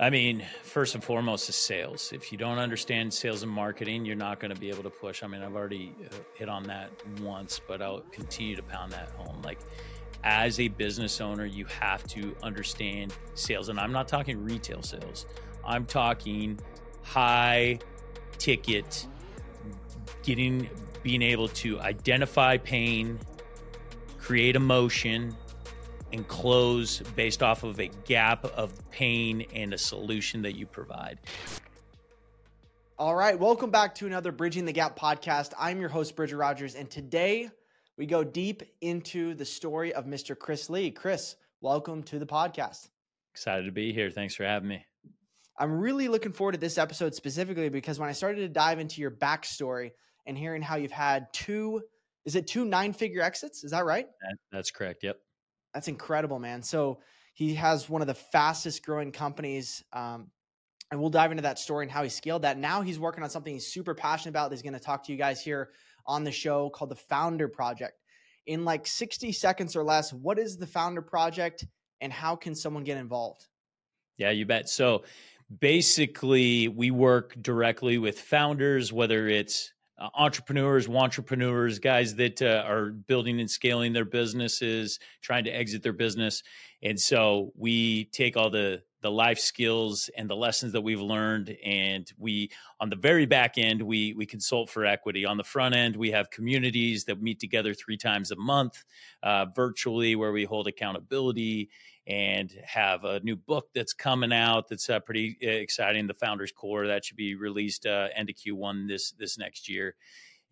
I mean, first and foremost is sales. If you don't understand sales and marketing, you're not going to be able to push. I mean, I've already uh, hit on that once, but I'll continue to pound that home. Like, as a business owner, you have to understand sales. And I'm not talking retail sales, I'm talking high ticket, getting, being able to identify pain, create emotion, and close based off of a gap of pain and a solution that you provide. All right, welcome back to another Bridging the Gap podcast. I'm your host, Bridger Rodgers, and today we go deep into the story of Mr. Chris Lee. Chris, welcome to the podcast. Excited to be here. Thanks for having me. I'm really looking forward to this episode specifically because when I started to dive into your backstory and hearing how you've had two, is it two nine figure exits? Is that right? That, that's correct. Yep. That's incredible, man. So he has one of the fastest growing companies. Um, and we'll dive into that story and how he scaled that. Now he's working on something he's super passionate about. He's going to talk to you guys here on the show called the Founder Project. In like 60 seconds or less, what is the Founder Project and how can someone get involved? Yeah, you bet. So basically, we work directly with founders, whether it's uh, entrepreneurs, entrepreneurs, guys that uh, are building and scaling their businesses, trying to exit their business. And so we take all the the life skills and the lessons that we've learned and we on the very back end we we consult for equity on the front end we have communities that meet together three times a month uh, virtually where we hold accountability and have a new book that's coming out that's uh, pretty uh, exciting the founders core that should be released uh, end of q1 this this next year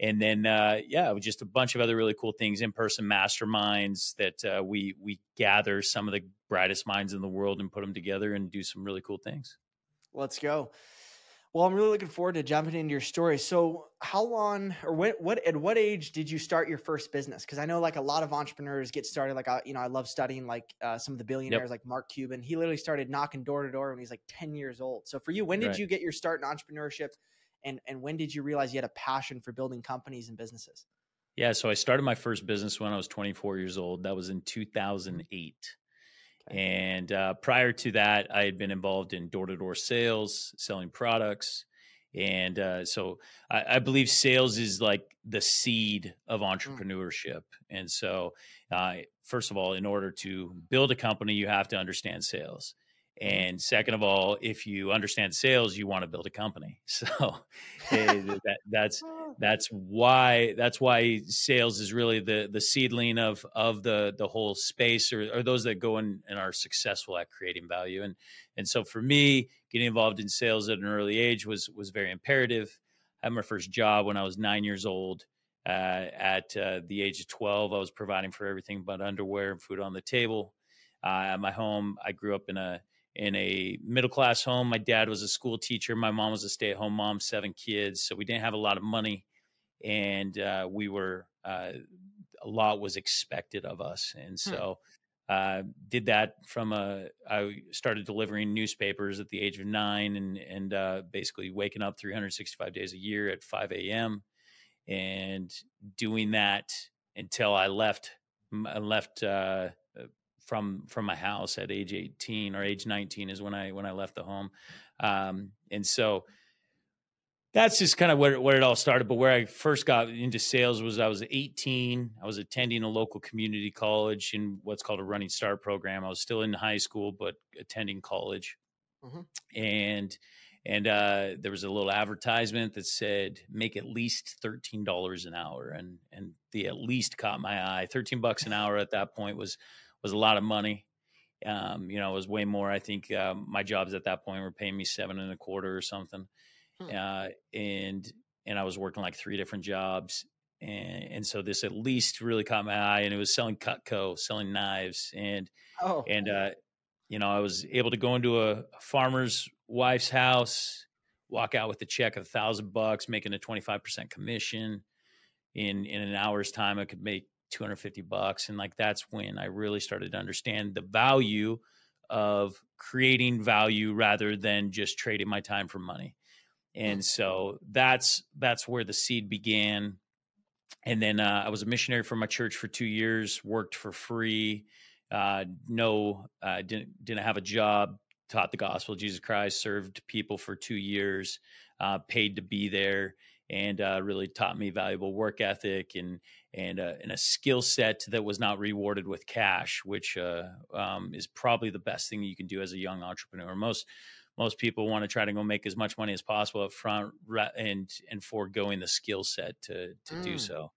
and then uh, yeah, just a bunch of other really cool things, in-person masterminds that uh, we we gather some of the brightest minds in the world and put them together and do some really cool things. Let's go. Well, I'm really looking forward to jumping into your story. So, how long or what, what at what age did you start your first business? Because I know like a lot of entrepreneurs get started. Like, I, you know, I love studying like uh, some of the billionaires, yep. like Mark Cuban. He literally started knocking door to door when he's like 10 years old. So, for you, when did right. you get your start in entrepreneurship? and and when did you realize you had a passion for building companies and businesses yeah so i started my first business when i was 24 years old that was in 2008 okay. and uh, prior to that i had been involved in door-to-door sales selling products and uh, so I, I, believe sales is like the seed of mm. entrepreneurship mm. and so uh, first of all in order to build a company you have to understand sales. And second of all, if you understand sales, you want to build a company. So eh, that, that's oh. that's why that's why sales is really the the seedling of of the the whole space, or, or those that go in and are successful at creating value. And and so for me, getting involved in sales at an early age was was very imperative. I had my first job when I was nine years old. Uh, at uh, the age of 12, I was providing for everything but underwear and food on the table. Uh, at my home, I grew up in a in a middle class home. My dad was a school teacher. My mom was a stay at home mom, seven kids. So we didn't have a lot of money. And uh, we were, uh, a lot was expected of us. And hmm. so, uh, did that from a, I started delivering newspapers at the age of nine and, and uh, basically waking up 365 days a year at 5 a.m. and doing that until I left, I left uh, from from my house at age 18 or age 19 is when I when I left the home. Um, and so that's just kind of where, where it all started. But where I first got into sales was I was 18. I was attending a local community college in what's called a running start program. I was still in high school, but attending college. Mm-hmm. And and uh, there was a little advertisement that said make at least thirteen dollars an hour, and and the at least caught my eye. Thirteen bucks an hour at that point was was a lot of money. Um, you know, it was way more. I think uh, my jobs at that point were paying me seven and a quarter or something, hmm. uh, and and I was working like three different jobs, and, and so this at least really caught my eye, and it was selling Cutco, selling knives, and oh. and uh, you know, I was able to go into a, a farmer's wife's house, walk out with a check of a thousand bucks, making a twenty five percent commission. In in an hour's time, I could make 250 bucks and like that's when i really started to understand the value of creating value rather than just trading my time for money and mm. so that's that's where the seed began and then uh, i was a missionary for my church for two years worked for free uh, no uh, didn't didn't have a job taught the gospel of Jesus Christ, served people for two years, uh, paid to be there, and uh, really taught me valuable work ethic and and uh, and a skill set that was not rewarded with cash, which uh, um, is probably the best thing you can do as a young entrepreneur. Most most people want to try to go make as much money as possible up front and and foregoing the skill set to to mm. do so.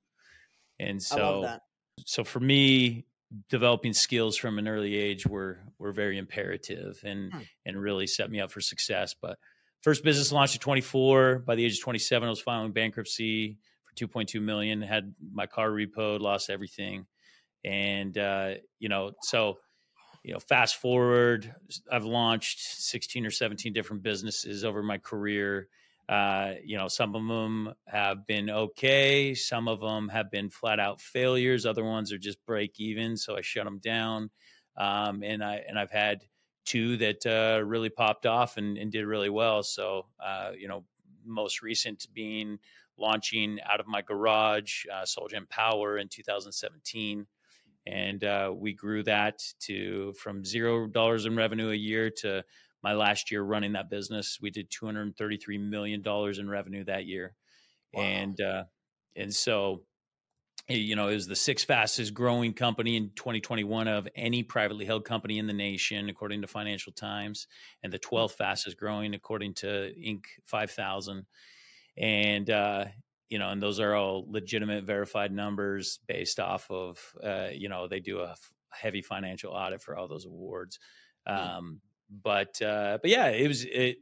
And so so for me, developing skills from an early age were were very imperative and hmm. and really set me up for success. But first business launched at 24. By the age of 27, I was filing bankruptcy 2.2 million. Had my car repoed, lost everything, and uh, you know so you know, fast forward, I've launched 16 or 17 different businesses over my career. Uh, you know, some of them have been okay. Some of them have been flat out failures. Other ones are just break even. So I shut them down. Um, and I, and I've had two that, uh, really popped off and, and did really well. So, uh, you know, most recent being launching out of my garage, uh, Solgen Power in 2017 and uh, we grew that to from zero dollars in revenue a year to my last year running that business we did 233 million dollars in revenue that year wow. and uh, and so you know it was the sixth fastest growing company in 2021 of any privately held company in the nation according to financial times and the 12th hmm. fastest growing according to inc 5000 and uh, you know, and those are all legitimate, verified numbers based off of, uh, you know, they do a heavy financial audit for all those awards. Um, but, uh, but yeah, it was, it,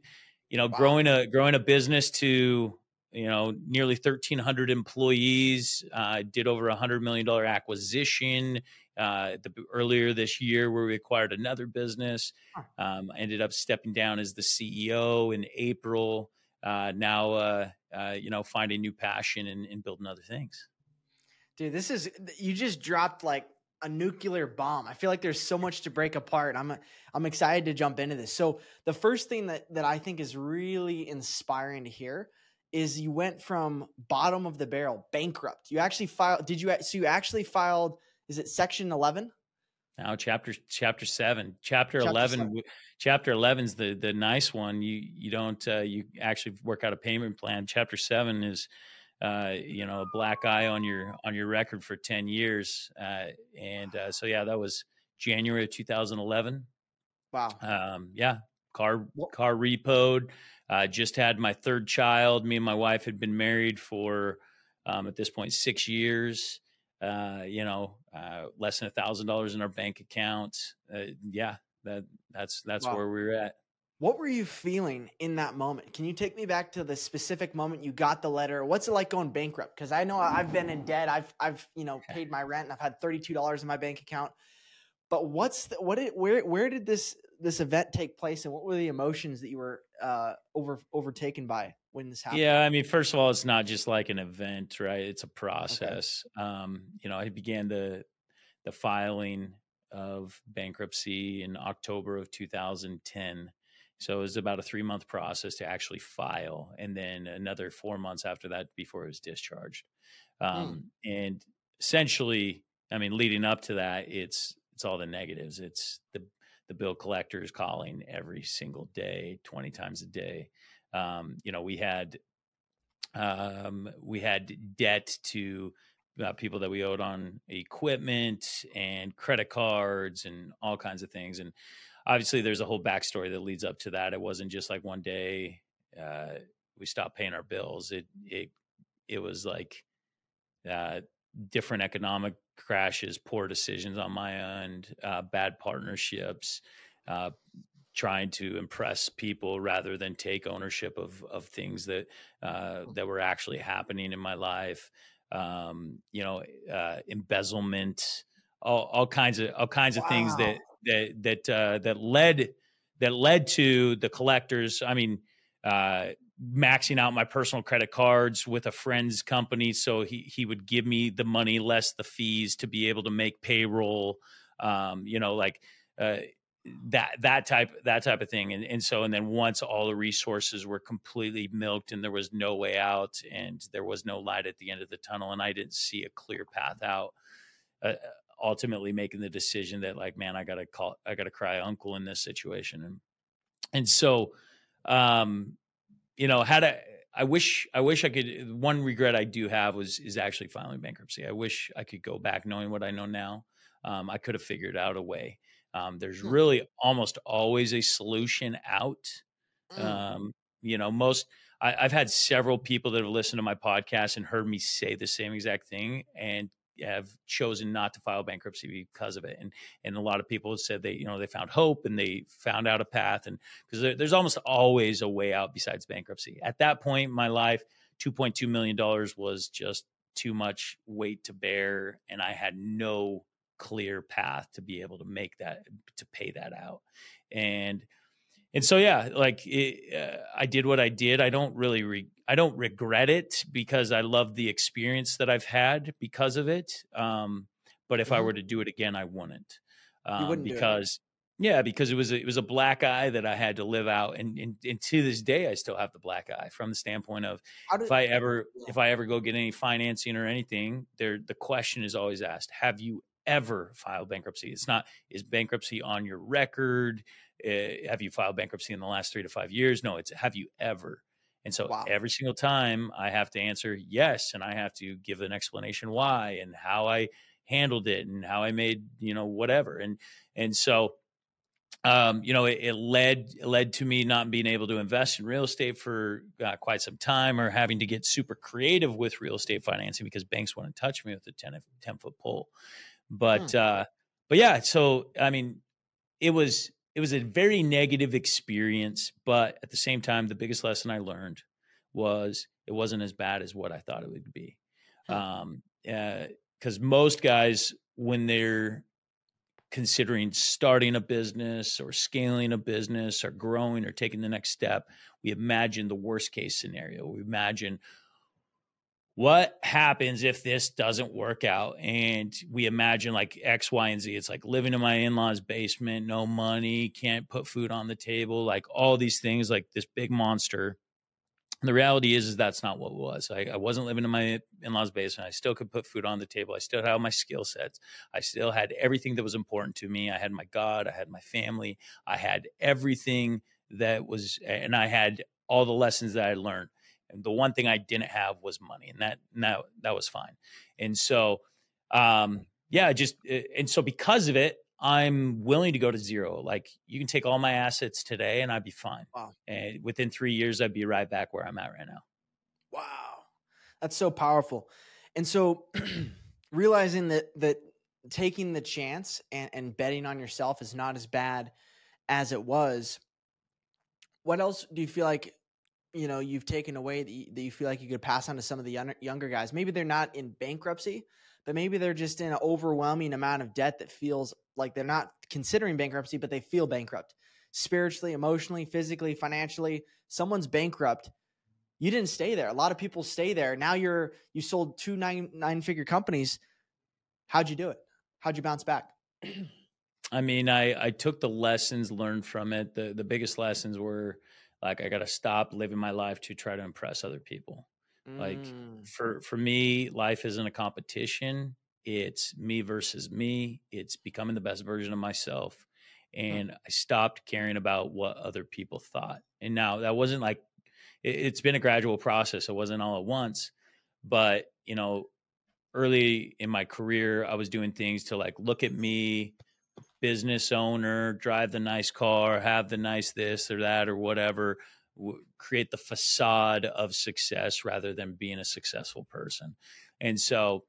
you know, wow. growing a, growing a business to, you know, nearly 1300 employees, uh, did over a hundred million dollar acquisition, uh, the, earlier this year where we acquired another business. Um, ended up stepping down as the CEO in April uh, now uh, uh, you know finding new passion and, and building other things. Dude, this is you just dropped like a nuclear bomb. I feel like there's so much to break apart. I'm I'm excited to jump into this. So the first thing that that I think is really inspiring to hear is you went from bottom of the barrel, bankrupt. You actually filed. Did you? So you actually filed. Is it Section 11? Now, chapter chapter seven, chapter, chapter eleven, seven. chapter eleven's the the nice one. You you don't uh, you actually work out a payment plan. Chapter seven is, uh, you know, a black eye on your on your record for ten years. Uh, and uh, so yeah, that was January of 2011. Wow. Um, yeah, car car repoed. Uh, just had my third child. Me and my wife had been married for um, at this point six years. Uh, you know, uh, less than a thousand dollars in our bank account. Uh, yeah, that that's that's wow. where we are at. What were you feeling in that moment? Can you take me back to the specific moment you got the letter? What's it like going bankrupt? Because I know I've been in debt. I've I've you know paid my rent and I've had thirty two dollars in my bank account. But what's the, what did where where did this this event take place and what were the emotions that you were uh, over overtaken by when this happened? Yeah, I mean, first of all, it's not just like an event, right? It's a process. Okay. Um, you know, I began the the filing of bankruptcy in October of 2010. So it was about a three month process to actually file, and then another four months after that before it was discharged. Um, mm. And essentially, I mean, leading up to that, it's it's all the negatives. It's the the bill collectors calling every single day, 20 times a day. Um, you know, we had um, we had debt to uh, people that we owed on equipment and credit cards and all kinds of things. And obviously, there's a whole backstory that leads up to that. It wasn't just like one day uh, we stopped paying our bills. It it it was like uh, different economic crashes, poor decisions on my end, uh, bad partnerships, uh, trying to impress people rather than take ownership of of things that uh, that were actually happening in my life. Um, you know, uh, embezzlement, all, all kinds of all kinds wow. of things that that that uh, that led that led to the collectors. I mean, uh, maxing out my personal credit cards with a friend's company so he he would give me the money less the fees to be able to make payroll um, you know like uh, that that type that type of thing. And and so and then once all the resources were completely milked and there was no way out and there was no light at the end of the tunnel and I didn't see a clear path out uh, ultimately making the decision that like man I got to call I got to cry uncle in this situation. And and so, um, you know, had I, I wish, I wish I could. One regret I do have was is actually filing bankruptcy. I wish I could go back knowing what I know now. Um, I could have figured out a way. Um, there's hmm. really almost always a solution out. Mm. Um, you know, most I, have had several people that have listened to my podcast and heard me say the same exact thing and have chosen not to file bankruptcy because of it. And and a lot of people said they you know they found hope and they found out a path and because there, there's almost always a way out besides bankruptcy. At that point in my life, two point two million dollars was just too much weight to bear, and I had no clear path to be able to make that to pay that out. And and so yeah like it, uh, i did what i did i don't really re- i don't regret it because i love the experience that i've had because of it um, but if mm-hmm. i were to do it again i wouldn't, um, wouldn't because yeah because it was a, it was a black eye that i had to live out and, and, and to this day i still have the black eye from the standpoint of did, if i ever yeah. if i ever go get any financing or anything there the question is always asked have you ever filed bankruptcy it's not is bankruptcy on your record uh, have you filed bankruptcy in the last three to five years? No, it's have you ever? And so wow. every single time I have to answer yes, and I have to give an explanation why and how I handled it and how I made you know whatever. And and so um, you know it, it, led it led to me not being able to invest in real estate for uh, quite some time or having to get super creative with real estate financing because banks wouldn't touch me with a 10, 10 foot pole. But hmm. uh, but yeah, so I mean, it was it was a very negative experience, but at the same time, the biggest lesson I learned was it wasn't as bad as what I thought it would be. Um, because uh, most guys, when they're considering starting a business or scaling a business or growing or taking the next step, we imagine the worst case scenario. We imagine what happens if this doesn't work out? And we imagine like x y and z. It's like living in my in-laws basement no money can't put food on the table like all these things like this big monster. And the reality is is that's not what it was. I, I wasn't living in my in-laws basement. I still could put food on the table. I still had my skill sets. I still had everything that was important to me. I had my god. I had my family. I had everything that was and i had all the lessons that i learned and the one thing I didn't have was money, and that and that that was fine. And so, um, yeah, just eh, and so because of it, I'm willing to go to zero. Like you can take all my assets today, and I'd be fine. Wow. And within three years, I'd be right back where I'm at right now. Wow, that's so powerful. And so, realizing that that taking the chance and, and betting on yourself is not as bad as it was. What else do you feel like you know you've taken away that you, that you feel like you could pass on to some of the younger guys. Maybe they're not in bankruptcy but maybe they're just in an overwhelming amount of debt that feels like they're not considering bankruptcy but they feel bankrupt. Spiritually emotionally physically financially someone's bankrupt. You didn't stay there. A lot of people stay there. Now you're you sold two nine nine figure companies. How'd you do it? How'd you bounce back? I mean i i took the lessons learned from it. The the biggest lessons were like i gotta stop living my life to try to impress other people. Mm. like for for me life isn't a competition it's me versus me it's becoming the best version of myself and i stopped caring about what other people thought. And now that wasn't like it, it's been a gradual process it wasn't all at once but you know early in my career i was doing things to like look at me business owner, drive the nice car, have the nice this or that or whatever, w- create the facade of success rather than being a successful person. And so,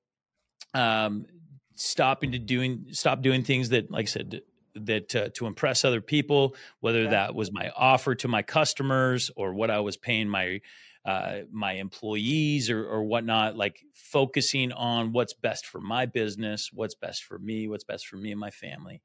um, stopping to doing stop doing things that, like I said, that uh, to impress other people, whether yeah. that was my offer to my customers or what I was paying my uh, my employees or, or whatnot, like focusing on what's best for my business, what's best for me, what's best for me and my family.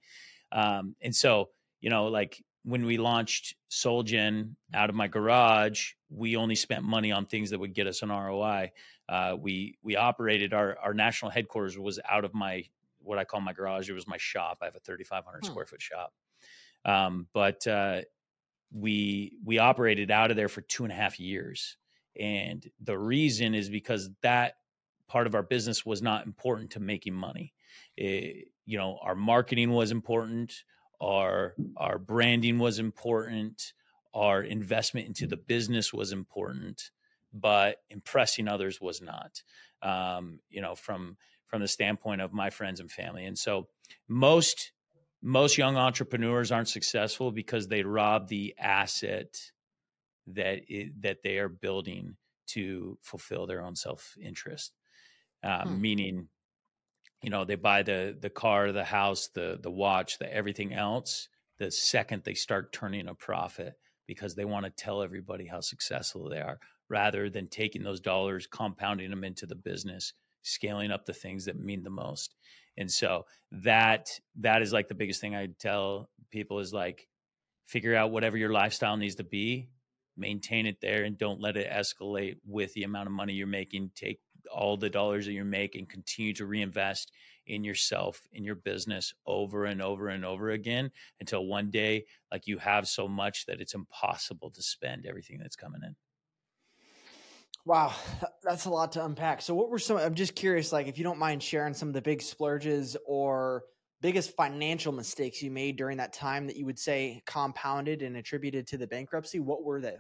Um, and so, you know, like when we launched Solgen out of my garage, we only spent money on things that would get us an ROI. Uh, we we operated our our national headquarters was out of my what I call my garage. It was my shop. I have a 3,500 hmm. square foot shop. Um, but uh, we we operated out of there for two and a half years. And the reason is because that part of our business was not important to making money. It, you know, our marketing was important, our our branding was important, our investment into the business was important, but impressing others was not. Um, you know, from from the standpoint of my friends and family, and so most most young entrepreneurs aren't successful because they rob the asset that it, that they are building to fulfill their own self interest. Uh, hmm. Meaning, you know, they buy the the car, the house, the the watch, the everything else. The second they start turning a profit, because they want to tell everybody how successful they are, rather than taking those dollars, compounding them into the business, scaling up the things that mean the most. And so that that is like the biggest thing I tell people is like figure out whatever your lifestyle needs to be maintain it there and don't let it escalate with the amount of money you're making. Take all the dollars that you make and continue to reinvest in yourself in your business over and over and over again until one day like you have so much that it's impossible to spend everything that's coming in. Wow that's a lot to unpack. So what were some i'm just curious like if you don't mind sharing some of the big splurges or biggest financial mistakes you made during that time that you would say compounded and attributed to the bankruptcy what were they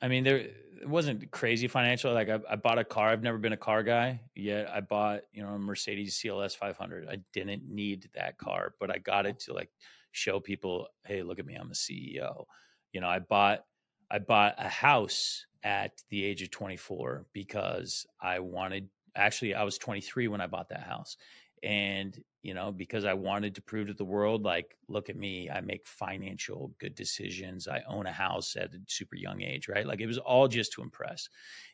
I mean, there it wasn't crazy financial. Like I, I, bought a car. I've never been a car guy yet. I bought, you know, a Mercedes CLS 500. I didn't need that car, but I got it to like show people, hey, look at me, I'm a CEO. You know, I bought, I bought a house at the age of 24 because I wanted. Actually, I was 23 when I bought that house, and you know because i wanted to prove to the world like look at me i make financial good decisions i own a house at a super young age right? Like it was all just to impress.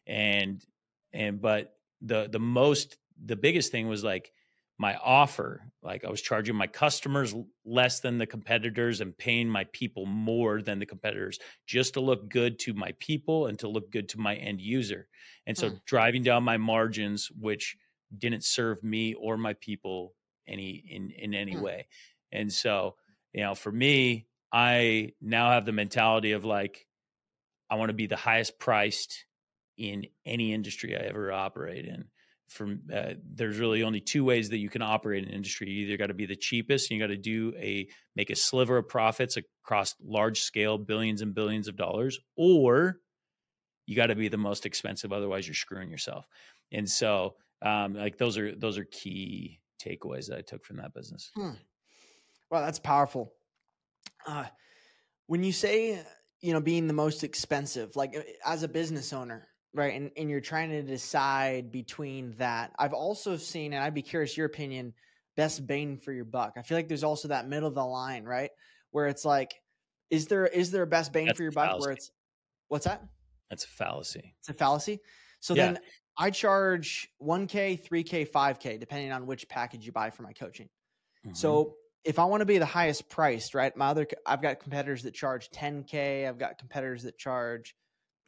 And and but the the most the biggest thing was like my offer like i was charging my customers less than the competitors and paying my people more than the competitors just to look good to my people and to look good to my end user. And so hmm. driving down my margins which didn't serve me or my people any in in any hmm. way. And so you know for me i now have the mentality of like i want to be the highest priced in any industry i ever operate in. From uh, there's really only two ways that you can operate an industry. You either got to be the cheapest and you got to do a make a sliver of profits across large scale billions and billions of dollars or you got to be the most expensive otherwise you're screwing yourself. And so um, like those are those are key takeaways that I took from that business. Hmm. Well, that's powerful. Uh, when you say you know being the most expensive, like uh, as a business owner, right, and and you're trying to decide between that, I've also seen, and I'd be curious your opinion, best bang for your buck. I feel like there's also that middle of the line, right, where it's like, is there is there a best bang that's for your buck where it's what's that? That's a fallacy. It's a fallacy. So yeah. then I charge 1K, 3K, 5K, depending on which package you buy for my coaching. Mm-hmm. So if I want to be the highest priced, right? My other, I've got competitors that charge 10K. I've got competitors that charge,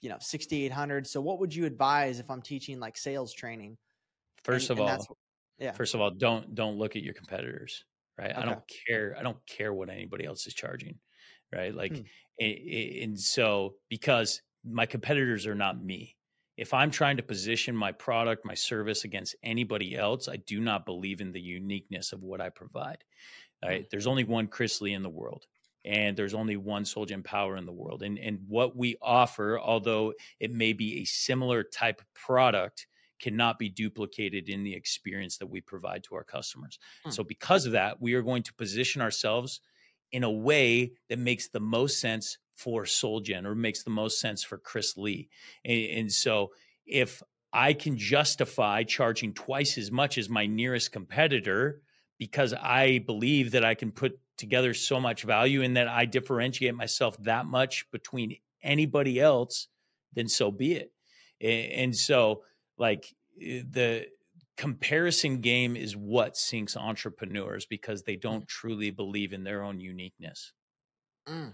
you know, 6,800. So what would you advise if I'm teaching like sales training? First and, of and all, yeah. First of all, don't, don't look at your competitors, right? Okay. I don't care. I don't care what anybody else is charging, right? Like, hmm. and, and so because my competitors are not me, if I'm trying to position my product, my service against anybody else, I do not believe in the uniqueness of what I provide. Right? Mm. There's only one Chris Lee in the world, and there's only one Solgen Power in the world. And and what we offer, although it may be a similar type product, cannot be duplicated in the experience that we provide to our customers. Hmm. So because of that, we are going to position ourselves in a way that makes the most sense for Solgen or makes the most sense for Chris Lee. And, and, so if I can justify charging twice as much as my nearest competitor because I believe that I can put together so much value and that I differentiate myself that much between anybody else, then so be it. And, and so, like, eh, the comparison game is what sinks entrepreneurs because they don't mm. truly believe in their own uniqueness. Mm.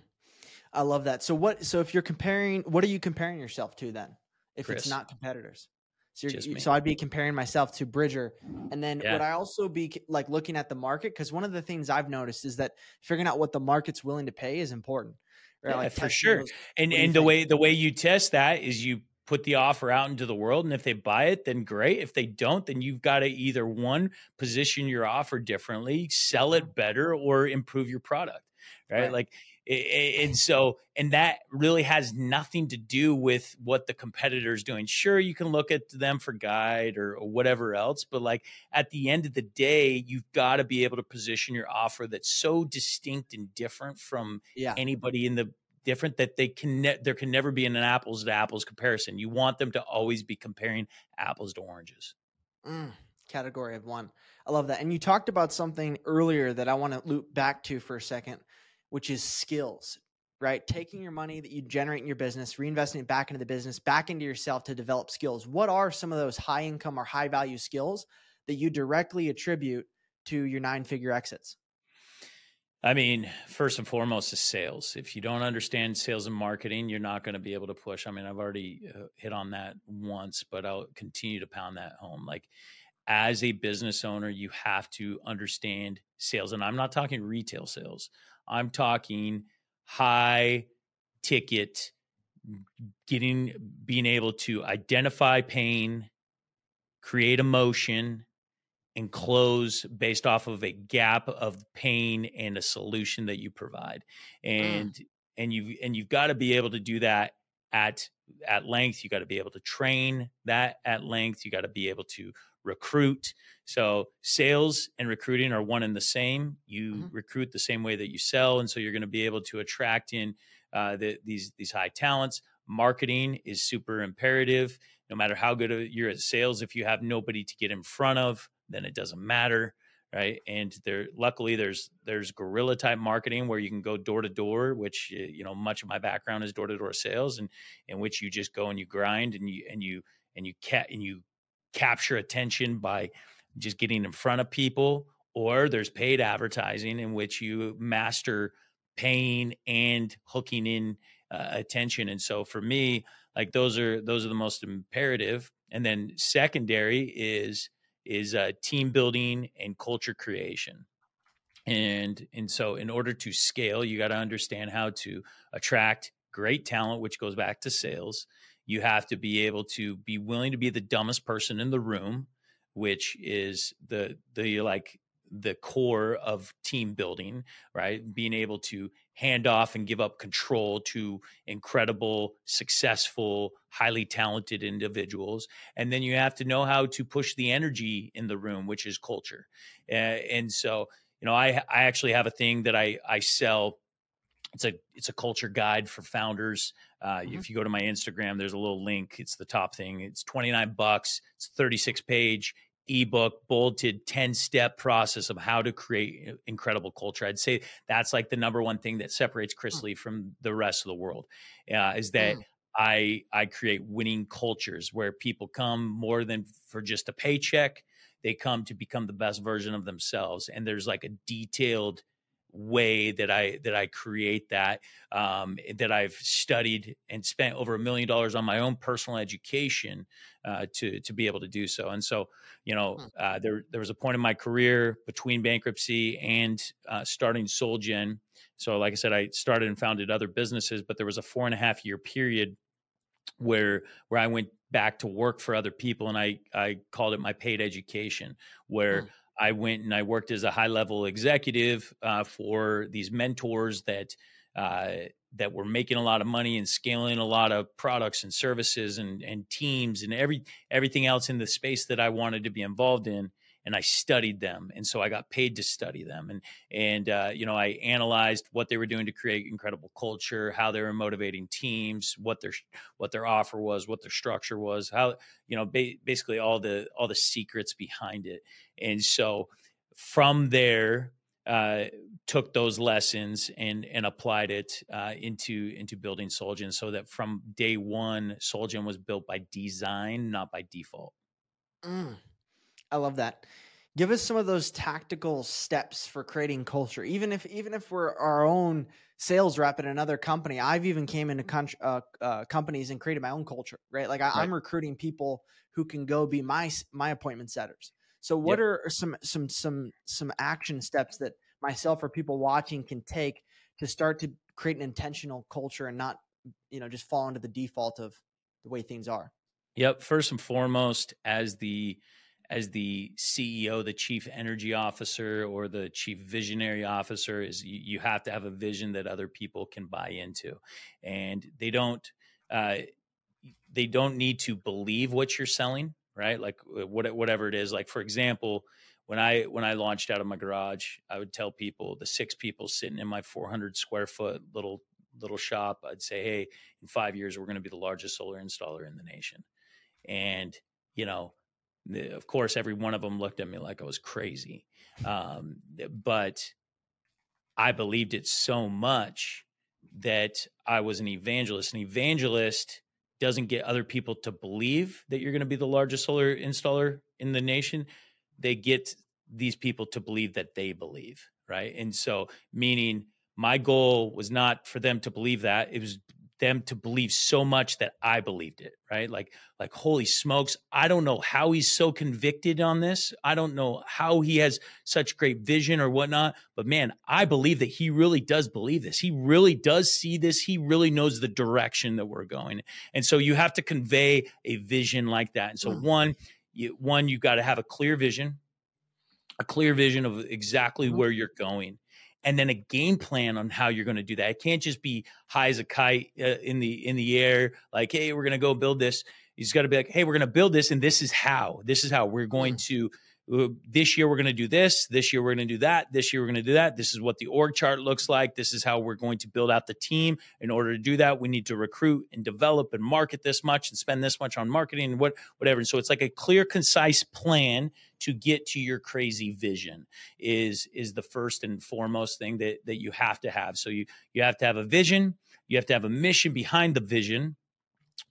I love that. So what? So if you're comparing, what are you comparing yourself to then? If Chris. it's not competitors, so so I'd be comparing myself to Bridger, and then yeah. would I also be like looking at the market? Because one of the things I've noticed is that figuring out what the market's willing to pay is important. Right? Yeah, like for sure. Those, and and the think? way the way you test that is you put the offer out into the world and if they buy it then great if they don't then you've got to either one position your offer differently sell it mm-hmm. better or improve your product right, right. like and so and that really has nothing to do with what the competitor is doing. Sure you can look at them for guide or, or whatever else but like at the end of the day you've got to be able to position your offer that's so distinct and different from yeah. anybody in the different that they can ne- there can never be an apples to apples comparison. You want them to always be comparing apples to oranges. Mm, category of one. I love that. And you talked about something earlier that i want to loop back to for a second which is skills, right? Taking your money that you generate in your business, reinvesting it back into the business, back into yourself to develop skills. What are some of those high income or high value skills that you directly attribute to your nine figure exits? I mean, first and foremost is sales. If you don't understand sales and marketing, you're not going to be able to push. I mean, I've already uh, hit on that once, but I'll continue to pound that home. Like, as a business owner, you have to understand sales. And I'm not talking retail sales, I'm talking high ticket, getting, being able to identify pain, create emotion, and close based off of a gap of pain and a solution that you provide. Mm. And, mm. and you and you've got to be able to do that at at length you got to be able to train that at length you got to be able to recruit. So sales and recruiting are one and the same. You mm-hmm. recruit the same way that you sell, and so you're going to be able to attract in uh, the, these these high talents. Marketing is super imperative. No matter how good you're at sales, if you have nobody to get in front of, then it doesn't matter, right? And there, luckily, there's there's guerrilla type marketing where you can go door to door, which you know much of my background is door to door sales, and in which you just go and you grind and you and you and you cat and you capture attention by just getting in front of people, or there's paid advertising in which you master paying and hooking in uh, attention. And so for me, like those are those are the most imperative. And then secondary is is uh, team building and culture creation. And and so in order to scale, you got to understand how to attract great talent, which goes back to sales you have to be able to be willing to be the dumbest person in the room which is the the like the core of team building right? Being able to hand off and give up control to incredible successful highly talented individuals. And then you have to know how to push the energy in the room which is culture. Uh, and so you know i i actually have a thing that i i sell it's a it's a culture guide for founders. Uh, mm-hmm. If you go to my Instagram, there's a little link. It's the top thing. It's 29 bucks. It's 36 page ebook, bolted 10 step process of how to create uh, incredible culture. I'd say that's like the number one thing that separates Chris mm. Lee from the rest of the world uh, is that. Mm. I I create winning cultures where people come more than for just a paycheck. They come to become the best version of themselves, and there's like a detailed way that I that I create that um, that I've studied and spent over a million dollars on my own personal education uh, to to be able to do so. And so, you know, hmm. uh, there there was a point in my career between bankruptcy and uh, starting Solgen. So, like I said, I started and founded other businesses, but there was a four and a half year period where where I went back to work for other people, and I I called it my paid education, where hmm. I went and I worked as a high level executive uh, for these mentors that uh, that were making a lot of money and scaling a lot of products and services and and teams and every everything else in the space that I wanted to be involved in and I studied them, and so I got paid to study them, and and uh, you know I analyzed what they were doing to create incredible culture, how they were motivating teams, what their what their offer was, what their structure was, how you know ba- basically all the all the secrets behind it, and so from there uh, took those lessons and and applied it uh, into into building Solgen, so that from day one, Solgen was built by design, not by default. Mm. I love that. Give us some of those tactical steps for creating culture. Even if even if we're our own sales rep at another company, I've even came into con- uh, uh, companies and created my own culture. Right, like I, am recruiting people who can go be my my appointment setters. So, what yep. are some some some some action steps that myself or people watching can take to start to create an intentional culture and not you know just fall into the default of the way things are? Yep. First and foremost, as the as the CEO, the chief energy officer, or the chief visionary officer is you, you have to have a vision that other people can buy into, and they don't. Uh, they don't need to believe what you're selling, right? Like what, whatever it is. Like for example, when I when I launched out of my garage, I would tell people the six people sitting in my 400 square foot little little shop. I'd say, hey, in five years we're going to be the largest solar installer in the nation, and you know of course, every one of them looked at me like I was crazy. Um, but I believed it so much that I was an evangelist. An evangelist doesn't get other people to believe that you're going to be the largest solar installer in the nation. They get these people to believe that they believe, right? And so, meaning my goal was not for them to believe that, it was them to believe so much that I believed it, right? Like, like, holy smokes, I don't know how he's so convicted on this. I don't know how he has such great vision or whatnot, but man, I believe that he really does believe this. He really does see this. He really knows the direction that we're going. And so you have to convey a vision like that. And so mm. one, you, one, you got to have a clear vision, a clear vision of exactly mm-hmm. where you're going and then a game plan on how you're going to do that. It can't just be high as a kite uh, in the in the air, like, hey, we're going to go build this. He's got to be like, hey, we're going to build this, and this is how. This is how we're going to uh, Uh, this year we're going to do this this year we're going to do that this year we're going to do that. This is what the org chart looks like. This is how we're going to build out the team. In order to do that we need to recruit and develop and market this much and spend this much on marketing and what whatever. And so it's like a clear concise plan to get to your crazy vision is is the first and foremost thing that that you have to have. So you you have to have a vision. You have to have a mission behind the vision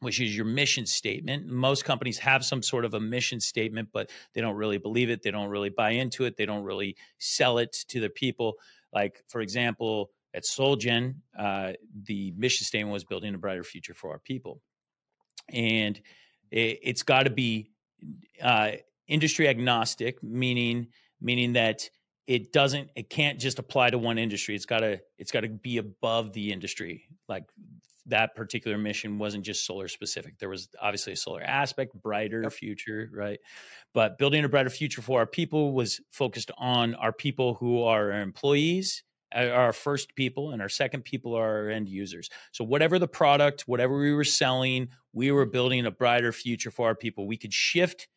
which is your mission statement. Most companies have some sort of a mission statement, but they don't really believe it. They don't really buy into it. They don't really sell it to their people. Like, for example, at Solgen, uh, the mission statement was building a brighter future for our people. And it, has got to be uh, industry agnostic, meaning meaning that it doesn't it can't just apply to one industry it's got to it's got to be above the industry like that particular mission wasn't just solar specific. There was obviously a solar aspect, brighter yep. future, right? But building a brighter future for our people was focused on our people who are our employees, our first people, and our second people are our end users. So, whatever the product, whatever we were selling, we were building a brighter future for our people. We could shift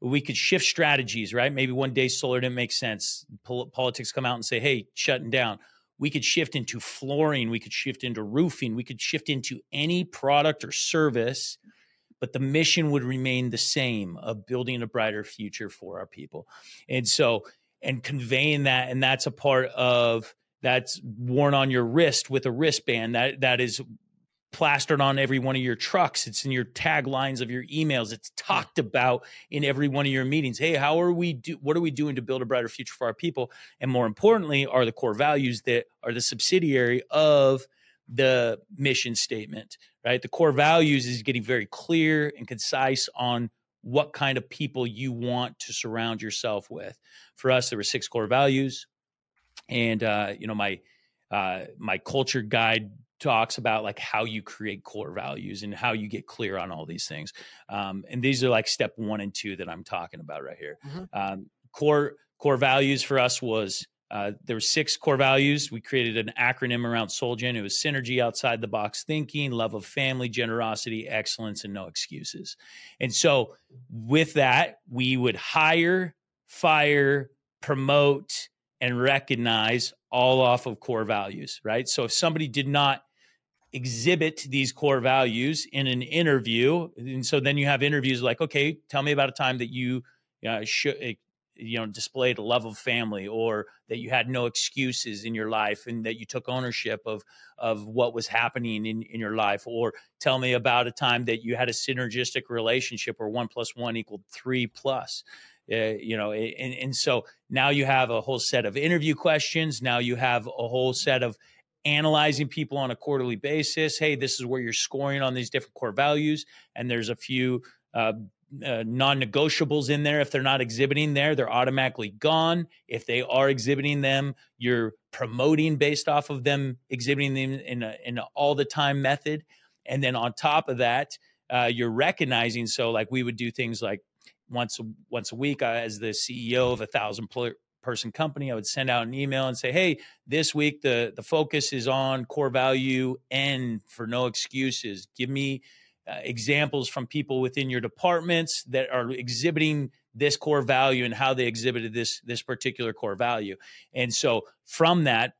we could shift strategies, right? Maybe one day solar didn't make sense. Pol- politics come out and say, "Hey, shutting down." We could shift into flooring, we could shift into roofing, we could shift into any product or service, but the mission would remain the same of building a brighter future for our people. And so, and conveying that, and that's a part of that's worn on your wrist with a wristband that that is plastered on every one of your trucks. It's in your taglines of your emails. It's talked about in every one of your meetings. Hey, how are we do what are we doing to build a brighter future for our people? And more importantly, are the core values that are the subsidiary of the mission statement, right? The core values is getting very clear and concise on what kind of people you want to surround yourself with. For us, there were six core values. And uh, you know, my uh, my culture guide talks about like how you create core values and how you get clear on all these things. Um, and these are like step one and two that I'm talking about right here. Mm-hmm. Um, core core values for us was uh, there were six core values. We created an acronym around Solgen. It was synergy, outside the box thinking, love of family, generosity, excellence, and no excuses. And so, with that, we would hire, fire, promote, and recognize all off of core values, right? So, if somebody did not exhibit these core values in an interview. And so then you have interviews like okay tell me about a time that you uh, eh, you know displayed a love of family or that you had no excuses in your life and that you took ownership of of what was happening in, in your life. Or tell me about a time that you had a synergistic relationship where one plus one equaled three plus. Uh, you know and, and so now you have a whole set of interview questions. Now you have a whole set of analyzing people on a quarterly basis. Hey, this is where you're scoring on these different core values, and there's a few uh, uh, non-negotiables in there. If they're not exhibiting there, they're automatically gone. If they are exhibiting them, you're promoting based off of them exhibiting them in a, in a all the time method. And then on top of that, uh, you're recognizing. So, like we would do things like once once a week I, as the ceo of a thousand person company i would send out an email and say hey this week the the focus is on core value and for no excuses. Give me uh, examples from people within your departments that are exhibiting this core value and how they exhibited this this particular core value. And so from that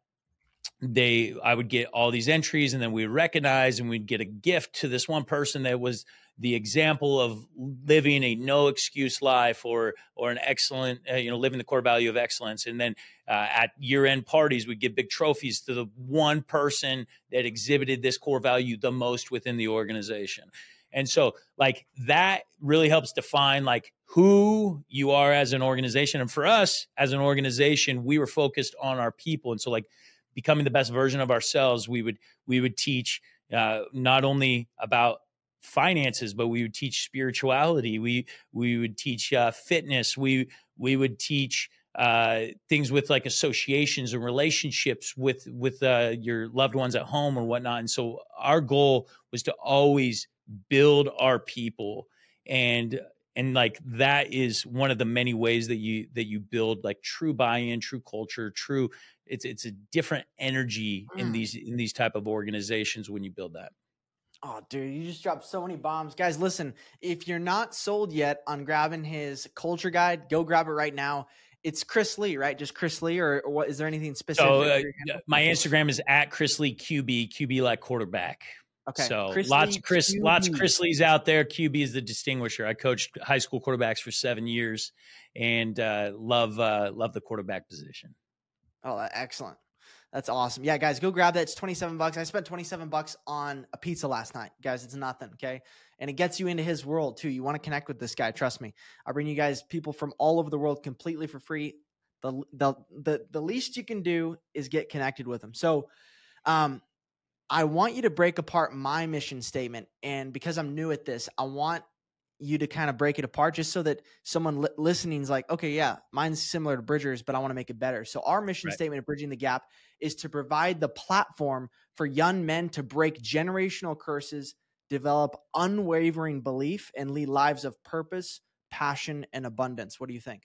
they i would get all these entries and then we recognize and we'd get a gift to this one person that was the example of living a no excuse life or or an excellent uh, you know living the core value of excellence. And then uh, at year end parties we'd give big trophies to the one person that exhibited this core value the most within the organization. And so like that really helps define like who you are as an organization. And for us as an organization we were focused on our people. And so like becoming the best version of ourselves we would we would teach uh, not only about finances but we would teach spirituality. We we would teach uh, fitness. We we would teach uh, things with like associations and relationships with with uh, your loved ones at home or whatnot. And so our goal was to always build our people and and like that is one of the many ways that you that you build like true buy-in true culture true it's it's a different energy mm. in these in these type of organizations when you build that Oh, dude, you just dropped so many bombs. Guys, listen, if you're not sold yet on grabbing his culture guide, go grab it right now. It's Chris Lee, right? Just Chris Lee, or, or what? Is there anything specific? So, uh, my Instagram is at Chris Lee QB, QB like quarterback. Okay. So Chris lots Lee, of Chris, QB. lots of Chris Lees out there. QB is the distinguisher. I coached high school quarterbacks for seven years, and uh, love uh, love the quarterback position. Oh, excellent. That's awesome. Yeah, guys, go grab that. It's 27 bucks. I spent 27 bucks on a pizza last night. Guys, it's nothing, okay? And it gets you into his world too. You want to connect with this guy, trust me. I bring you guys people from all over the world completely for free. The the the, the least you can do is get connected with them. So, um I want you to break apart my mission statement and because I'm new at this, I want you to kind of break it apart just so that someone li- listening is like, okay, yeah, mine's similar to Bridger's, but I want to make it better. So our mission right. statement of Bridging the Gap is to provide the platform for young men to break generational curses, develop unwavering belief, and lead lives of purpose, passion, and abundance. What do you think?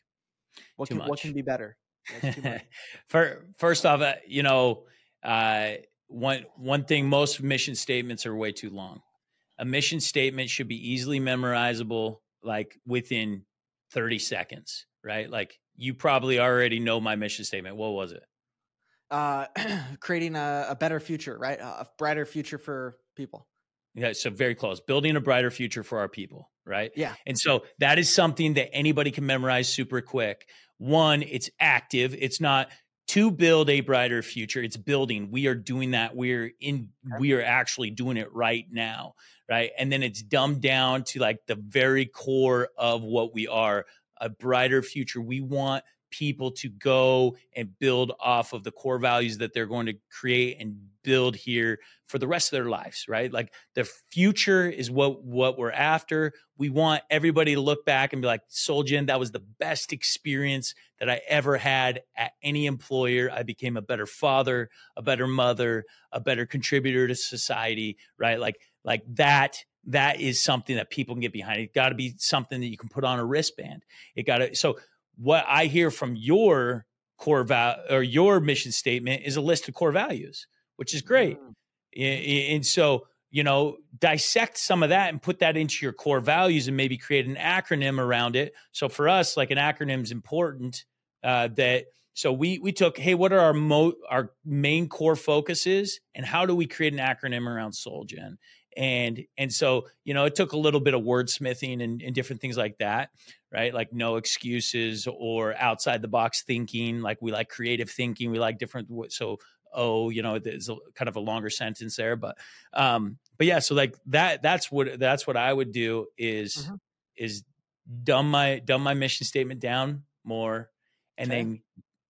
What too can much. what can be better? For, first off, uh, you know, uh, one one thing most mission statements are way too long a mission statement should be easily memorizable, like within 30 seconds, right? Like you probably already know my mission statement. What was it? Uh, creating a, a better future, right? A brighter future for people. Yeah, so very close. Building a brighter future for our people, right? Yeah. And so that is something that anybody can memorize super quick. One, it's active. It's not to build a brighter future. It's building. We are doing that. We're in we are actually doing it right now right? And then it's dumbed down to like the very core of what we are a brighter future. We want people to go and build off of the core values that they're going to create and build here for the rest of their lives right? Like the future is what what we're after. We want everybody to look back and be like Solgen that was the best experience that I ever had at any employer. I became a better father a better mother a better contributor to society right? Like like that that is something that people can get behind. It got to be something that you can put on a wristband. It got to so what I hear from your core value or your mission statement is a list of core values, which is great. Mm. And so, you know, dissect some of that and put that into your core values and maybe create an acronym around it. So for us, like an acronym is important. Uh, that so we we took, hey, what are our mo- our main core focuses, and how do we create an acronym around Solgen? And and so you know it took a little bit of wordsmithing and, and different things like that right like no excuses or outside the box thinking like we like creative thinking we like different so oh you know there's a, kind of a longer sentence there but um but yeah so like that that's what that's what i would do is mm-hmm. is dumb my dumb my mission statement down more and okay. then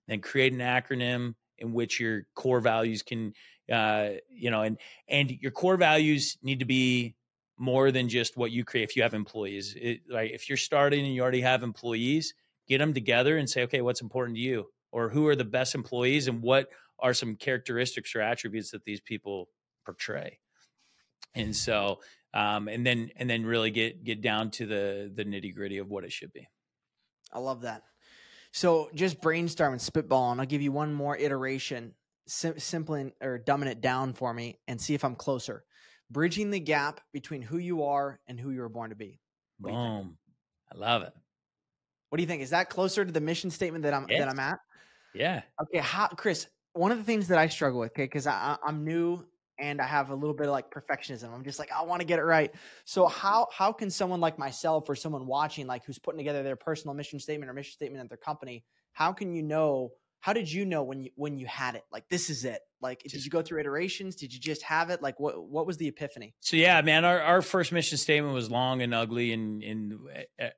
then create an acronym in which your core values can uh, you know, and and your core values need to be more than just what you create. If you have employees, it, if you're starting and you already have employees, get them together and say, okay, what's important to you, or who are the best employees, and what are some characteristics or attributes that these people portray. And so um, and then and then really get get down to the the nitty gritty of what it should be. I love that. So just brainstorm and spitball, and I'll give you one more iteration, sim- simply or dumbing it down for me, and see if I'm closer. Bridging the gap between who you are and who you were born to be. Boom, I love it. What do you think? Is that closer to the mission statement that I'm yes. that I'm at? Yeah. Okay, how, Chris. One of the things that I struggle with, okay, because I'm new and I have a little bit of like perfectionism. I'm just like, I want to get it right. So how how can someone like myself or someone watching, like who's putting together their personal mission statement or mission statement at their company, how can you know? How did you know when you when you had it? Like this is it. Like just, did you go through iterations? Did you just have it? Like what what was the epiphany? So yeah, man, our, our first mission statement was long and ugly and and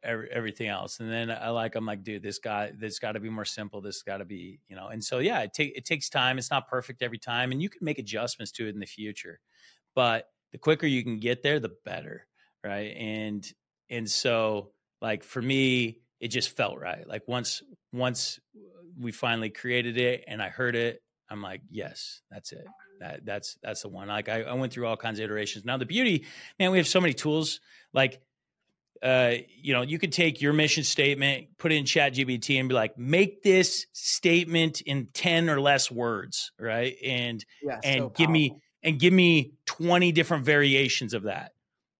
everything else. And then I like I'm like, dude, this guy this got to be more simple. This got to be you know. And so yeah, it take it takes time. It's not perfect every time, and you can make adjustments to it in the future. But the quicker you can get there, the better, right? And and so like for me, it just felt right. Like once once we finally created it and I heard it, I'm like, yes, that's it. That that's that's the one. Like I, I went through all kinds of iterations. Now the beauty, man, we have so many tools. Like uh, you know, you could take your mission statement, put it in ChatGPT and be like, make this statement in 10 or less words, right? And yeah, and so give me and give me 20 different variations of that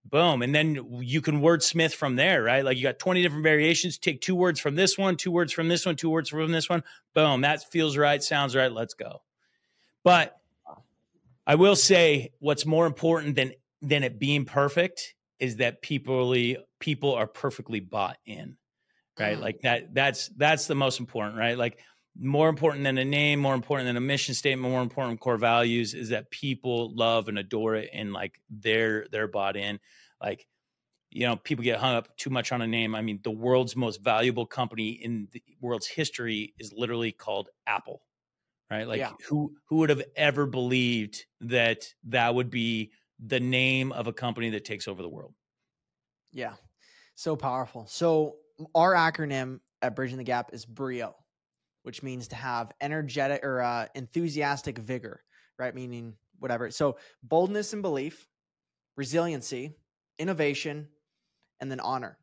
boom and then you can wordsmith from there right? Like you got 20 different variations take two words from this one two words from this one two words from this one boom that feels right sounds right let's go. But i will say what's more important than than it being perfect is that people people are perfectly bought in right? Mm. like that that's that's the most important right? Like more important than a name, more important than a mission statement, more important core values is that people love and adore it and like they're they're bought in. Like, you know, people get hung up too much on a name. I mean, the world's most valuable company in the world's history is literally called Apple. Right? Like yeah. who who would have ever believed that that would be the name of a company that takes over the world? Yeah. So powerful. So our acronym at Bridging the Gap is BRIO which means to have energetic or uh, enthusiastic vigor, right? Meaning whatever. So boldness and belief, resiliency, innovation, and then honor.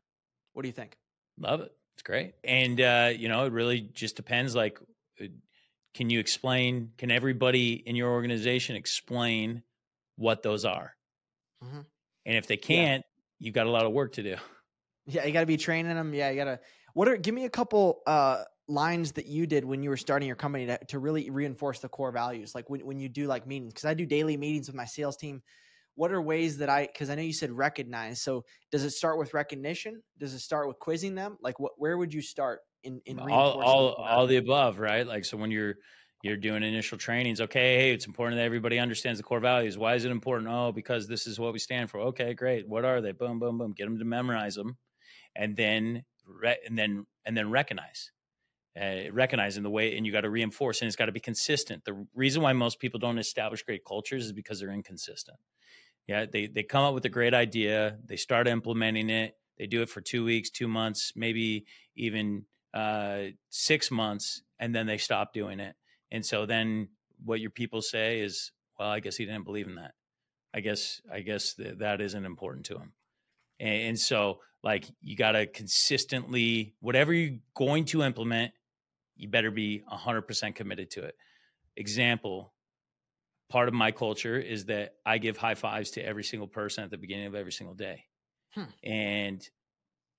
What do you think? Love it. It's great. And, uh, you know, it really just depends. Like, uh, can you explain, can everybody in your organization explain what those are? Mm-hmm. And if they can't, yeah. you've got a lot of work to do. Yeah, you got to be training them. Yeah, you got to. What are? Give me a couple uh, lines that you did when you were starting your company to, to really reinforce the core values like when, when you do like meetings because i do daily meetings with my sales team. What are ways that i because i know you said recognize so does it start with recognition? Does it start with quizzing them? Like what where would you start in in all all, all the above right? Like so when you're you're doing initial trainings okay hey it's important that everybody understands the core values. Why is it important? Oh because this is what we stand for. Okay great. What are they? Boom boom boom. Get them to memorize them and then re- and then and then recognize uh, recognizing the way and you got to reinforce and it's got to be consistent. The reason why most people don't establish great cultures is because they're inconsistent. Yeah they they come up with a great idea they start implementing it they do it for two weeks two months maybe even uh, six months and then they stop doing it. And so then what your people say is well i guess he didn't believe in that. I guess i guess th- that isn't important to him. And, and so like you got to consistently whatever you're going to implement you better be 100% committed to it. Example, part of my culture is that I give high fives to every single person at the beginning of every single day. Hmm. And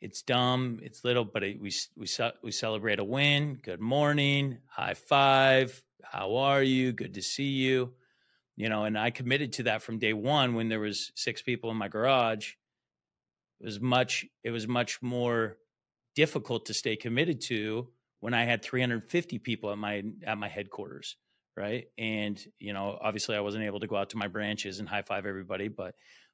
it's dumb, it's little, but it, we we we celebrate a win. Good morning, high five. How are you? Good to see you. You know, and I committed to that from day one when there was six people in my garage. It was much it was much more difficult to stay committed to when I had 350 people at my at my headquarters, right? And you know, obviously, I wasn't able to go out to my branches and high five everybody, but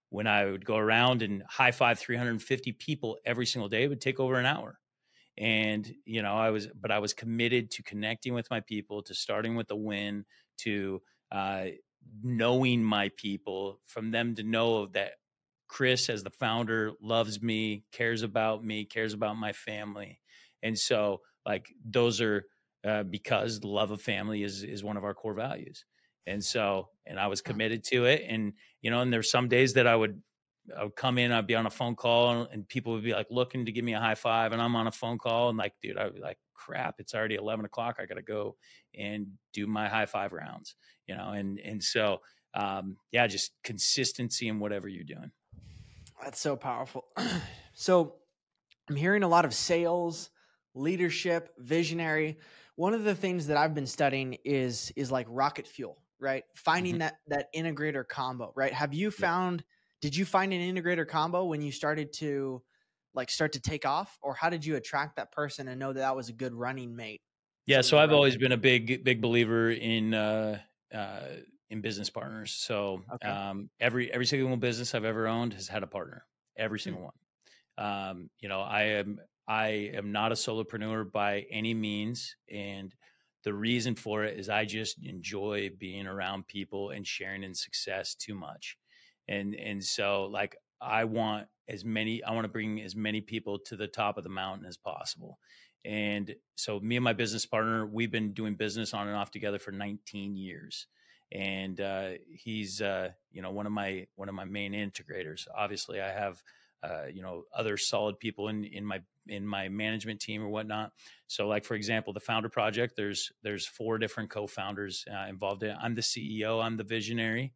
when I would go around and high five 350 people every single day, it would take over an hour. And you know, I was, but I was committed to connecting with my people, to starting with a win, to uh, knowing my people, from them to know that Chris, as the founder, loves me, cares about me, cares about my family, and so like those are uh, because the love of family is is one of our core values and so and i was committed to it and you know and there's some days that i would I would come in, I'd be on a phone call, and people would be like looking to give me a high five, and I'm on a phone call, and like, dude, I'd be like, crap, it's already 11 o'clock. I got to go and do my high five rounds, you know, and and so um, yeah, just consistency in whatever you're doing. That's so powerful. so I'm hearing a lot of sales, leadership, visionary. One of the things that I've been studying is is like rocket fuel, right? Finding mm-hmm. that that integrator combo, right? Have you found did you find an integrator combo when you started to like start to take off or how did you attract that person and know that that was a good running mate? Yeah, so I've always been a big big believer in uh uh in business partners. So okay. um, every every single business I've ever owned has had a partner. Every hmm. single mm-hmm. one. Um, you know, I am I am not a solopreneur by any means, and the reason for it is I just enjoy being around people and sharing in success too much, and and so like I want as many I want to bring as many people to the top of the mountain as possible. And so me and my business partner, we've been doing business on and off together for 19 years and uh, he's uh, you know one of my one of my main integrators. Obviously, I have uh, you know other solid people in in my in my management team or whatnot. So, like for example, the Founder Project. There's there's four different co-founders uh, involved in. It. I'm the CEO. I'm the visionary.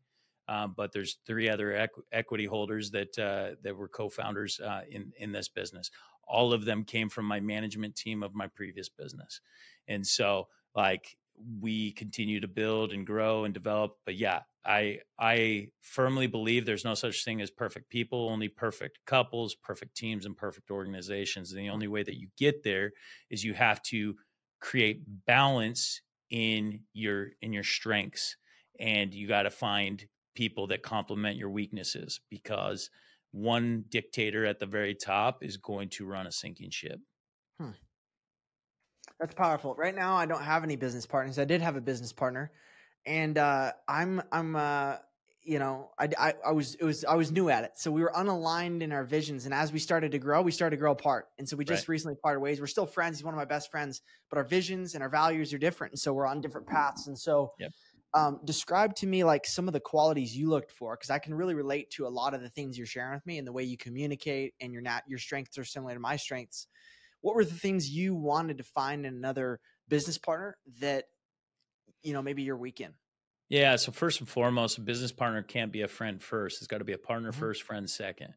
Um, but there's three other equ- equity holders that uh, that were co-founders uh, in in this business. All of them came from my management team of my previous business, and so like we continue to build and grow and develop. But yeah, I I firmly believe there's no such thing as perfect people, only perfect couples, perfect teams, and perfect organizations. And the only way that you get there is you have to create balance in your in your strengths, and you got to find people that complement your weaknesses because one dictator at the very top is going to run a sinking ship. Hmm. That's powerful. Right now, I don't have any business partners. I did have a business partner, and uh, I'm I'm uh, you know I, I I was it was I was new at it, so we were unaligned in our visions. And as we started to grow, we started to grow apart. And so we just right. recently parted ways. We're still friends. He's one of my best friends, but our visions and our values are different, and so we're on different paths. And so. Yep. Um, describe to me like some of the qualities you looked for because I can really relate to a lot of the things you're sharing with me and the way you communicate and your not your strengths are similar to my strengths what were the things you wanted to find in another business partner that you know maybe you're weak in yeah so first and foremost a business partner can't be a friend first it's got to be a partner mm-hmm. first friend second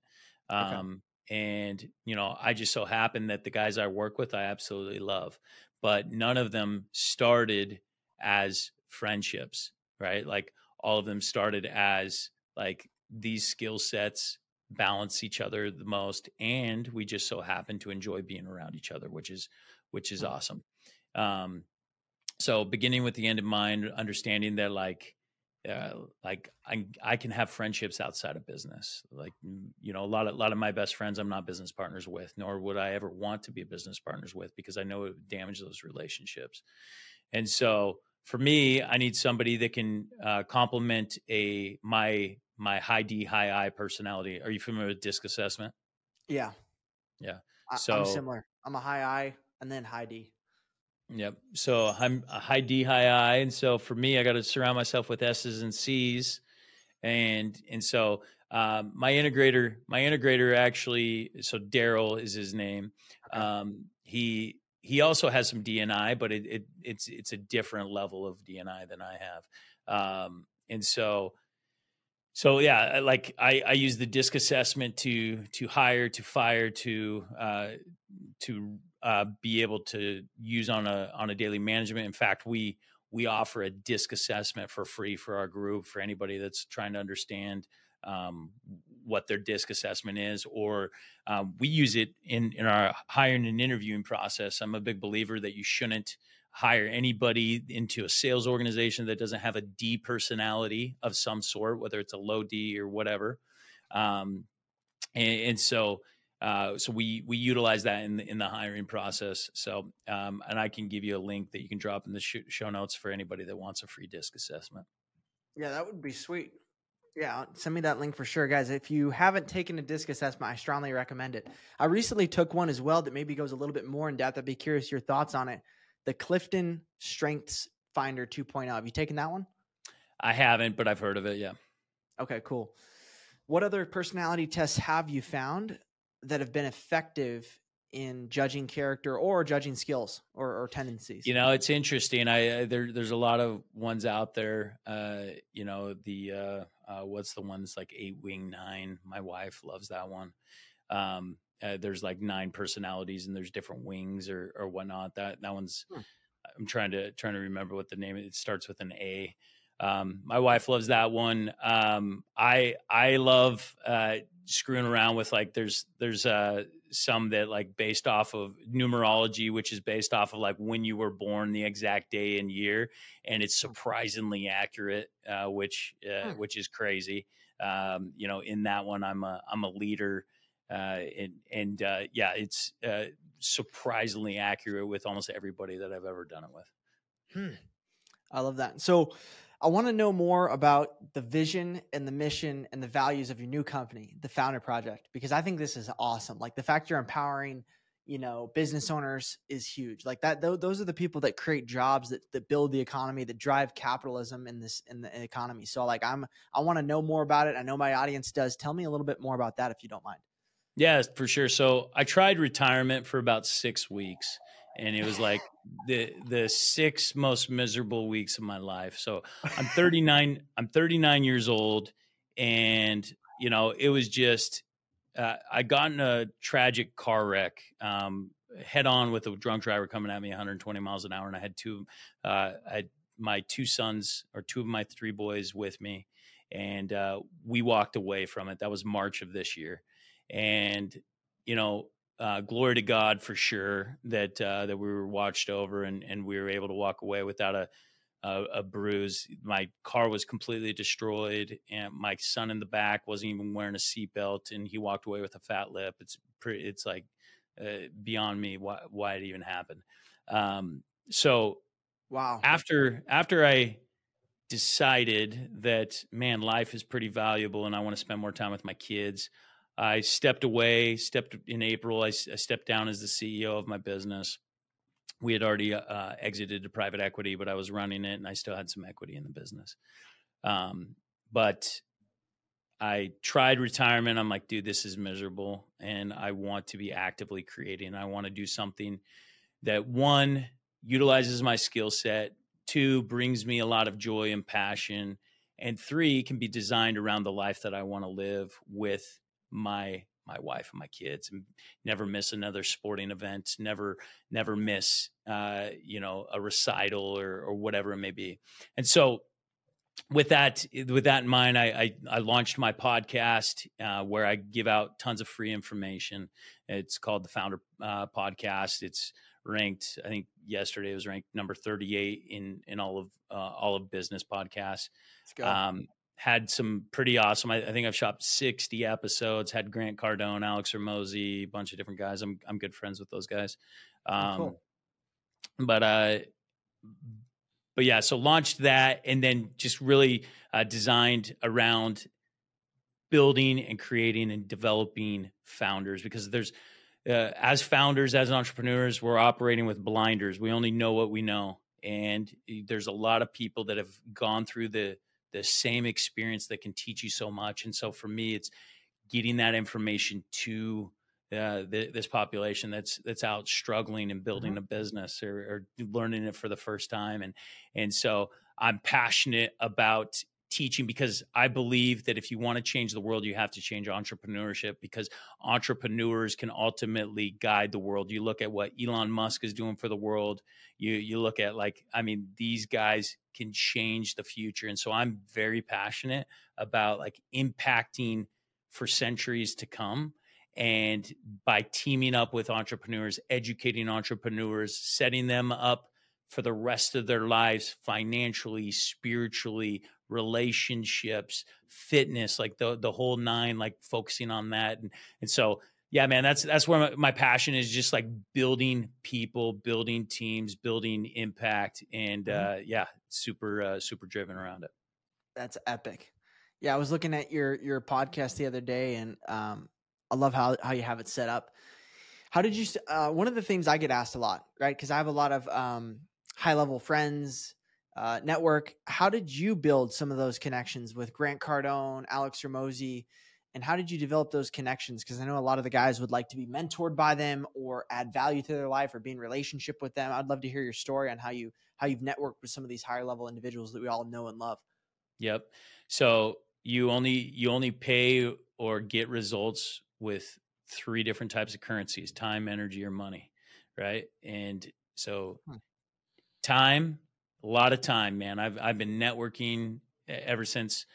um, okay. and you know i just so happen that the guys i work with i absolutely love but none of them started as friendships right like all of them started as like these skill sets balance each other the most and we just so happen to enjoy being around each other which is which is awesome um so beginning with the end in mind understanding that like uh, like I, I can have friendships outside of business. Like you know, a lot of a lot of my best friends I'm not business partners with, nor would I ever want to be business partners with because I know it would damage those relationships. And so for me, I need somebody that can uh, complement a my my high D, high I personality. Are you familiar with disc assessment? Yeah. Yeah. So I'm similar. I'm a high I and then high D. Yep. So I'm a high D, high I, and so for me, I got to surround myself with S's and C's, and and so um, my integrator, my integrator actually, so Daryl is his name. Okay. Um, he he also has some DNI, but it, it it's it's a different level of DNI than I have, um, and so so yeah like i i use the disc assessment to to hire to fire to uh to uh be able to use on a on a daily management in fact we we offer a disc assessment for free for our group for anybody that's trying to understand um, what their disc assessment is, or um, we use it in in our hiring and interviewing process. I'm a big believer that you shouldn't hire anybody into a sales organization that doesn't have a D personality of some sort, whether it's a low D or whatever. Um, and, and, so, uh, so we we utilize that in the, in the hiring process. So, um, and I can give you a link that you can drop in the sh- show notes for anybody that wants a free disc assessment. Yeah, that would be sweet. Yeah, send me that link for sure, guys. If you haven't taken a disc assessment, I strongly recommend it. I recently took one as well that maybe goes a little bit more in depth. I'd be curious your thoughts on it the Clifton Strengths Finder 2.0. Have you taken that one? I haven't, but I've heard of it. Yeah. Okay, cool. what other personality tests have you found that have been effective in judging character or judging skills or, or tendencies? You know, it's interesting. I, I, there, there's a lot of ones out there. Uh, you know, the uh, uh, what's the ones like eight wing nine? My wife loves that one. Um, uh, there's like nine personalities and there's different wings or or whatnot. That that one's. Hmm. I'm trying to trying to remember what the name. It starts with an A. Um, my wife loves that one. Um, I I love uh, screwing around with like there's there's uh, some that like based off of numerology, which is based off of like when you were born, the exact day and year, and it's hmm. surprisingly accurate, uh, which uh, hmm. which is crazy. Um, you know, in that one, I'm a I'm a leader, and and uh, yeah, it's uh, surprisingly accurate with almost everybody that I've ever done it with. Hmm. I love that. So I want to know more about the vision and the mission and the values of your new company, the Founder Project, because I think this is awesome. Like the fact you're empowering, you know, business owners is huge. Like that, th- those are the people that create jobs that, that build the economy, that drive capitalism in this in the economy. So, like, I'm I want to know more about it. I know my audience does. Tell me a little bit more about that if you don't mind. Yeah, for sure. So I tried retirement for about six weeks and it was like the the six most miserable weeks of my life. So I'm 39. I'm 39 years old, and you know it was just uh, I got in a tragic car wreck. Um, head on with a drunk driver coming at me 120 miles an hour, and I had two. Uh, I had my two sons or two of my three boys with me, and uh, we walked away from it. That was March of this year, and you know uh, glory to God for sure that uh, that we were watched over and and we were able to walk away without a a, a bruise. My car was completely destroyed, and my son in the back wasn't even wearing a seatbelt, and he walked away with a fat lip. It's pretty. It's like uh, beyond me why why it even happened. Um, so, wow. After after I decided that man, life is pretty valuable, and I want to spend more time with my kids. I stepped away, stepped in April. I, I, stepped down as the CEO of my business. We had already uh, exited to private equity, but I was running it and I still had some equity in the business. Um, but I tried retirement. I'm like, dude, this is miserable. And I want to be actively creating. I want to do something that one utilizes my skill set, two brings me a lot of joy and passion, and three can be designed around the life that I want to live with my my wife and my kids and never miss another sporting event never never miss uh, you know a recital or or whatever it may be. And so with that with that in mind i i, I launched my podcast uh, where i give out tons of free information. It's called the founder uh, podcast. It's ranked i think yesterday it was ranked number 38 in in all of uh, all of business podcasts. Um, had some pretty awesome. I, I, think I've shot 60 episodes, had Grant Cardone, Alex Hormozi, a bunch of different guys. I'm, I'm good friends with those guys. Um, oh, cool. Um, but, uh, but yeah, so launched that and then just really uh, designed around building and creating and developing founders because there's, uh, as founders, as entrepreneurs, we're operating with blinders. We only know what we know. And eh, there's a lot of people that have gone through the, the same experience that can teach you so much. And so for me, it's getting that information to uh, the, this population that's that's out struggling and building mm-hmm. a business or, or, learning it for the first time. And and so I'm passionate about teaching because I believe that if you want to change the world, you have to change entrepreneurship because entrepreneurs can ultimately guide the world. You look at what Elon Musk is doing for the world. You you look at like I mean these guys can change the future, and so I'm very passionate about like impacting for centuries to come. And by teaming up with entrepreneurs, educating entrepreneurs, setting them up for the rest of their lives financially, spiritually, relationships, fitness, like the the whole nine, like focusing on that. And and so yeah, man, that's that's where my, my passion is just like building people, building teams, building impact, and mm-hmm. uh yeah, super uh super driven around it. That's epic. Yeah, I was looking at your your podcast the other day and um I love how how you have it set up. How did you uh one of the things I get asked a lot, right? Cuz I have a lot of um high level friends uh, network. How did you build some of those connections with Grant Cardone, Alex Hormozi, and how did you develop those connections because i know a lot of the guys would like to be mentored by them or add value to their life or be in relationship with them i'd love to hear your story on how you how you've networked with some of these higher level individuals that we all know and love yep so you only you only pay or get results with three different types of currencies time energy or money right and so hmm. time a lot of time man i've i've been networking ever since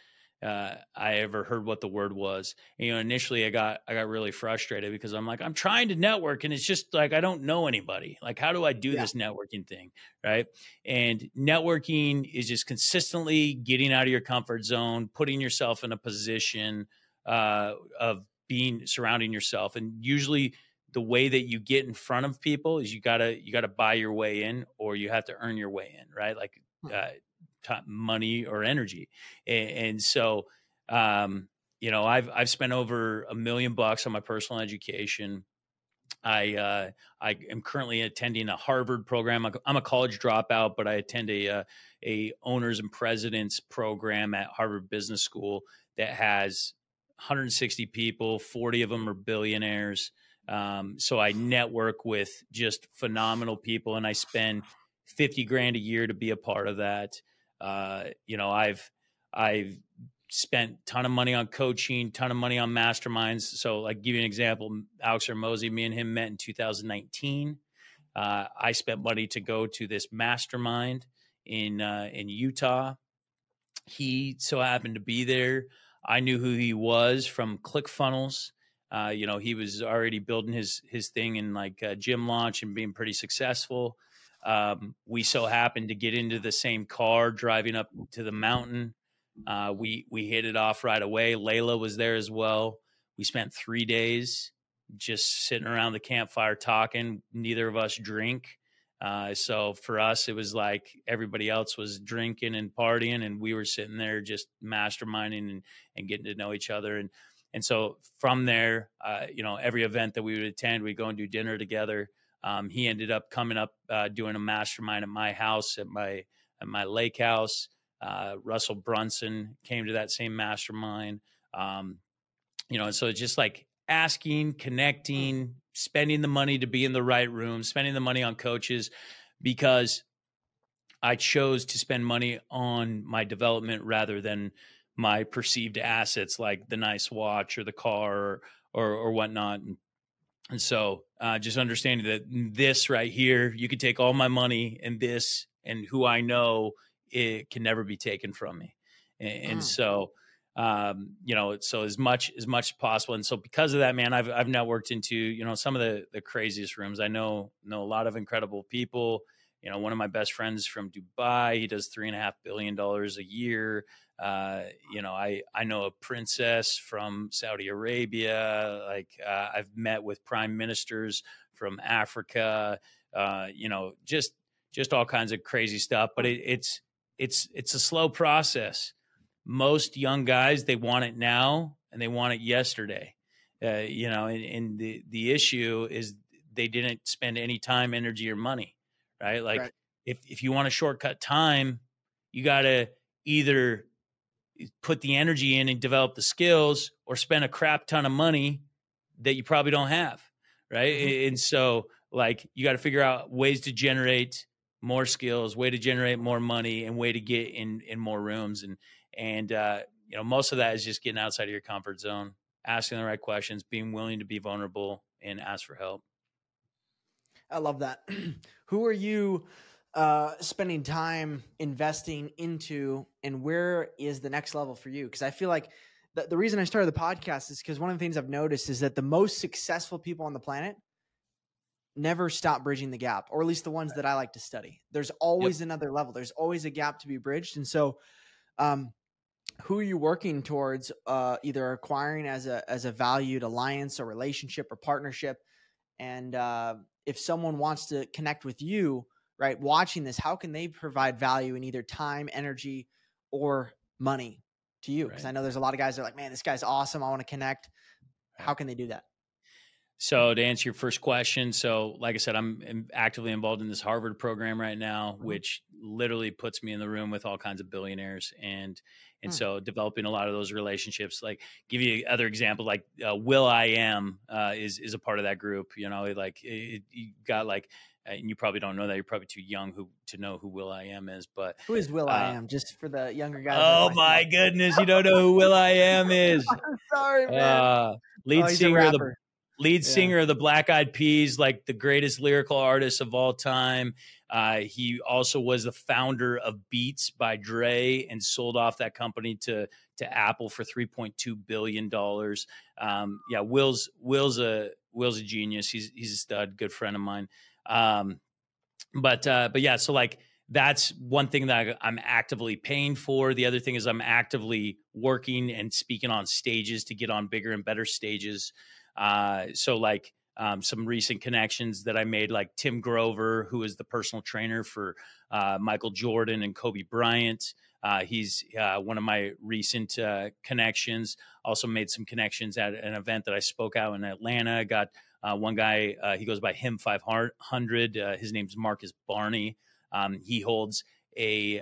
uh, I ever heard what the word was. And, you know, initially I got I got really frustrated because I'm like I'm trying to network and it's just like I don't know anybody. Like how do I do yeah. this networking thing, right? And networking is just consistently getting out of your comfort zone, putting yourself in a position uh, of being surrounding yourself, and usually the way that you get in front of people is you gotta you gotta buy your way in or you have to earn your way in, right? Like. Hmm. Uh, money or energy. And, and so, um, you know, I've I've spent over a million bucks on my personal education. I uh, I am currently attending a Harvard program. I'm a college dropout, but I attend a uh, a owners and presidents program at Harvard Business School that has 160 people. 40 of them are billionaires. Um, so I network with just phenomenal people, and I spend 50 grand a year to be a part of that. Uh, you know, I've I've spent ton of money on coaching, ton of money on masterminds. So, like, give you an example, Alex Hormozi, me and him met in 2019. Uh, I spent money to go to this mastermind in uh, in Utah. He so happened to be there. I knew who he was from ClickFunnels. Uh, you know, he was already building his his thing in like gym launch and being pretty successful. Um, we so happened to get into the same car driving up to the mountain. Uh, we we hit it off right away. Leila was there as well. We spent three days just sitting around the campfire talking. Neither of us drink. Uh, so for us, it was like everybody else was drinking and partying, and we were sitting there just masterminding and, and getting to know each other. And and so from there, uh, you know, every event that we would attend, we'd go and do dinner together. Um, he ended up coming up uh, doing a mastermind at my house at my at my lake house. Uh, Russell Brunson came to that same mastermind. Um, you know, so it's just like asking, connecting, spending the money to be in the right room, spending the money on coaches because I chose to spend money on my development rather than my perceived assets like the nice watch or the car or or, or whatnot. And and so uh, just understanding that this right here, you could take all my money and this and who I know, it can never be taken from me. And, and mm. so, um, you know, so as much as much as possible. And so because of that, man, I've I've networked into you know some of the the craziest rooms. I know know a lot of incredible people. You know, one of my best friends from Dubai, he does three and a half billion dollars a year. Uh, you know, I I know a princess from Saudi Arabia. Like uh, I've met with prime ministers from Africa. Uh, you know, just just all kinds of crazy stuff. But it, it's it's it's a slow process. Most young guys they want it now and they want it yesterday. Uh, you know, and, and, the the issue is they didn't spend any time, energy, or money. Right? Like right. if if you want to shortcut time, you got to either put the energy in and develop the skills or spend a crap ton of money that you probably don't have right mm-hmm. and so like you got to figure out ways to generate more skills way to generate more money and way to get in in more rooms and and uh you know most of that is just getting outside of your comfort zone asking the right questions being willing to be vulnerable and ask for help i love that who are you uh, spending time investing into and where is the next level for you? Because I feel like the, the reason I started the podcast is because one of the things I've noticed is that the most successful people on the planet never stop bridging the gap, or at least the ones that I like to study. There's always yep. another level. There's always a gap to be bridged, and so. Um, who are you working towards uh, either acquiring as a as a valued alliance or relationship or partnership and uh, if someone wants to connect with you right, watching this, how can they provide value in either time, energy, or money to you? Because right. I know there's a lot of guys that are like, man, this guy's awesome. I want to connect. How can they do that? So to answer your first question, so like I said, I'm actively involved in this Harvard program right now, mm-hmm. which literally puts me in the room with all kinds of billionaires and and mm. so developing a lot of those relationships like give you other example like uh, will.i.am uh, is is a part of that group you know like it, you got like uh, and you probably don't know that you're probably too young who to know who will i am is but who is will.i.am uh, just for the younger guys oh my goodness you don't know who will i am is. Sorry man. Uh, lead oh, singer of the lead yeah. singer of the Black Eyed Peas, like the greatest lyrical artist of all time. Uh, he also was the founder of Beats by Dre and sold off that company to to Apple for three point two billion dollars. Um, yeah, Will's Will's a Will's a genius. He's he's a stud, good friend of mine. Um, but uh, but yeah, so like that's one thing that I'm actively paying for. The other thing is I'm actively working and speaking on stages to get on bigger and better stages. Uh, so like um, some recent connections that I made, like Tim Grover, who is the personal trainer for uh, Michael Jordan and Kobe Bryant. Uh, he's uh, one of my recent uh, connections. Also made some connections at an event that I spoke out in Atlanta. Got uh, one guy, he goes by him 500. his name's Marcus Barney. Um, he holds a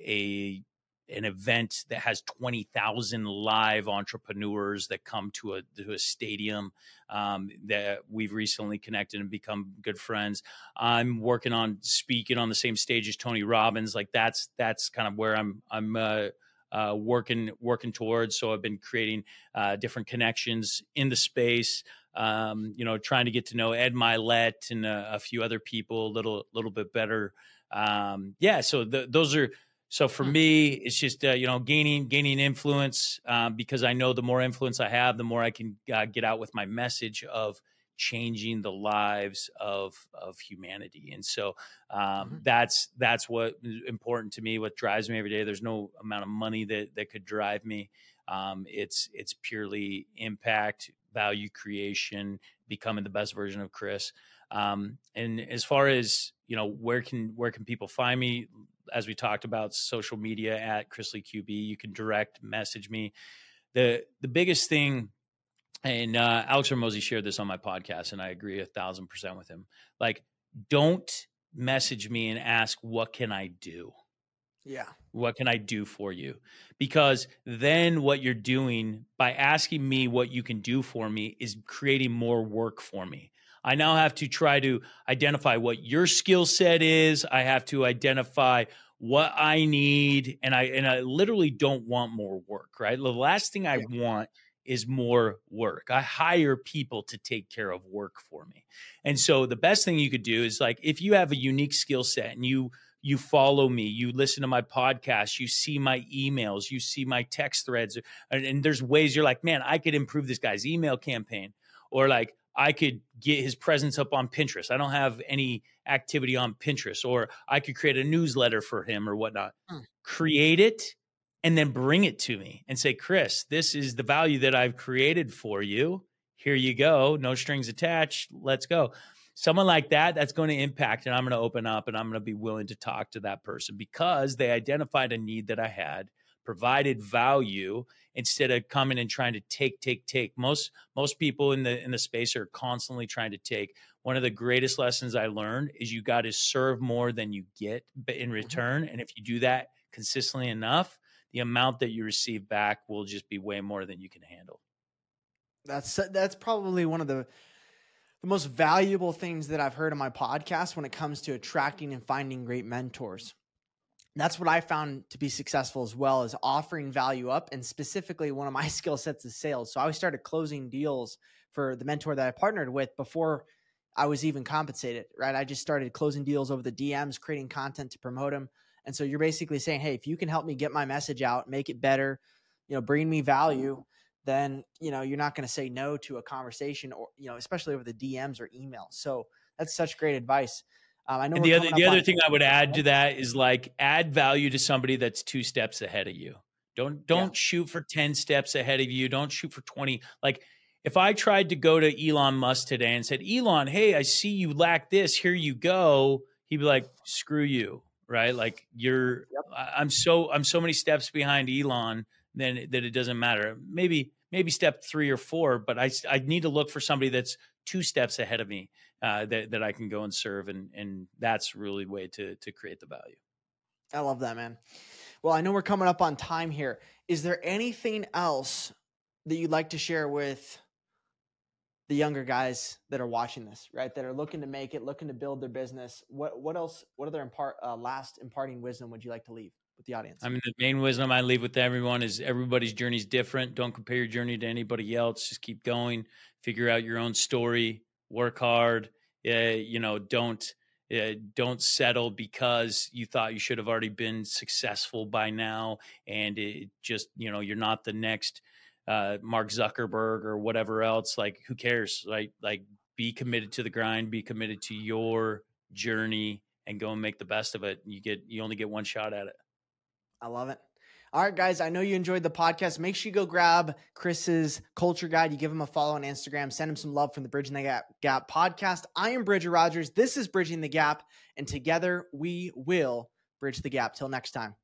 a an event that has 20,000 live entrepreneurs that come to a, to a stadium um, that we've recently connected and become good friends. I'm working on speaking on the same stage as Tony Robbins. Like that's, that's kind of where I'm, I'm, uh, uh, working working towards. So I've been creating uh, different connections in the space. Um, you know, trying to get to know Ed Mylett and a, a few other people a little little bit better. Um, yeah, so the, those are so for hmm. me, it's just uh, you know gaining gaining influence um, because I know the more influence I have, the more I can uh, get out with my message of changing the lives of of humanity. And so um, mm-hmm. that's that's what important to me. What drives me every day. There's no amount of money that that could drive me. Um, it's it's purely impact, value creation, becoming the best version of Chris. Um, and as far as you know, where can where can people find me? As we talked about, social media at Chris Lee QB. You can direct message me. The the biggest thing, and uh, Alex Hormozi shared this on my podcast, and I agree a thousand percent with him. Like, don't message me and ask what can I do. Yeah. What can I do for you? Because then what you're doing by asking me what you can do for me is creating more work for me. I now have to try to identify what your skill set is. I have to identify what I need, and I and I literally don't want more work. Right, the last thing I want is more work. I hire people to take care of work for me, and so the best thing you could do is like if you have a unique skill set and you you follow me, you listen to my podcast, you see my emails, you see my text threads, and, and there's ways you're like, man, I could improve this guy's email campaign, or like I could get his presence up on Pinterest. I don't have any activity on Pinterest, or I could create a newsletter for him or whatnot. Mm. Create it and then bring it to me and say, Chris, this is the value that I've created for you. Here you go. No strings attached. Let's go. Someone like that, that's going to impact, and I'm going to open up and I'm going to be willing to talk to that person because they identified a need that I had provided value instead of coming and trying to take take take. Most most people in the in the space are constantly trying to take. One of the greatest lessons i learned is you got to serve more than you get in mm-hmm. return and if you do that consistently enough the amount that you receive back will just be way more than you can handle. That's that's probably one of the the most valuable things that I've heard on my podcast when it comes to attracting and finding great mentors that's what I found to be successful as well as offering value up. And specifically, one of my skill sets is sales. So I started closing deals for the mentor that I partnered with before I was even compensated, right? I just started closing deals over the DMs, creating content to promote them. And so you're basically saying, hey, if you can help me get my message out, make it better, you know, bring me value, then, you know, you're not going to say no to a conversation or, you know, especially over the DMs or emails. So that's such great advice. Um, I know. And the other the other thing I would add to that is like add value to somebody that's two steps ahead of you. Don't don't yeah. shoot for ten steps ahead of you. Don't shoot for twenty. Like if I tried to go to Elon Musk today and said, Elon, hey, I see you lack this. Here you go. He'd be like, screw you, right? Like you're. Yep. I'm so I'm so many steps behind Elon then that it doesn't matter. Maybe maybe step three or four, but I, I need to look for somebody that's two steps ahead of me uh, that, that I can go and serve. And, and that's really way to, to create the value. I love that, man. Well, I know we're coming up on time here. Is there anything else that you'd like to share with the younger guys that are watching this, right? That are looking to make it, looking to build their business. What what else? What other impart uh, last imparting wisdom would you like to leave with the audience? I mean, the main wisdom I leave with everyone is everybody's journey is different. Don't compare your journey to anybody else. Just keep going. Figure out your own story. Work hard. Uh, you know, don't uh, don't settle because you thought you should have already been successful by now, and it just you know you're not the next uh, Mark Zuckerberg or whatever else. Like, who cares? Like, like be committed to the grind, be committed to your journey, and go and make the best of it. You get, you only get one shot at it. I love it. All right, guys, I know you enjoyed the podcast. Make sure you go grab Chris's culture guide. You give him a follow on Instagram. Send him some love from the Bridging the Gap, Gap podcast. I am Bridger Rodgers. This is Bridging the Gap, and together we will bridge the gap. Till next time.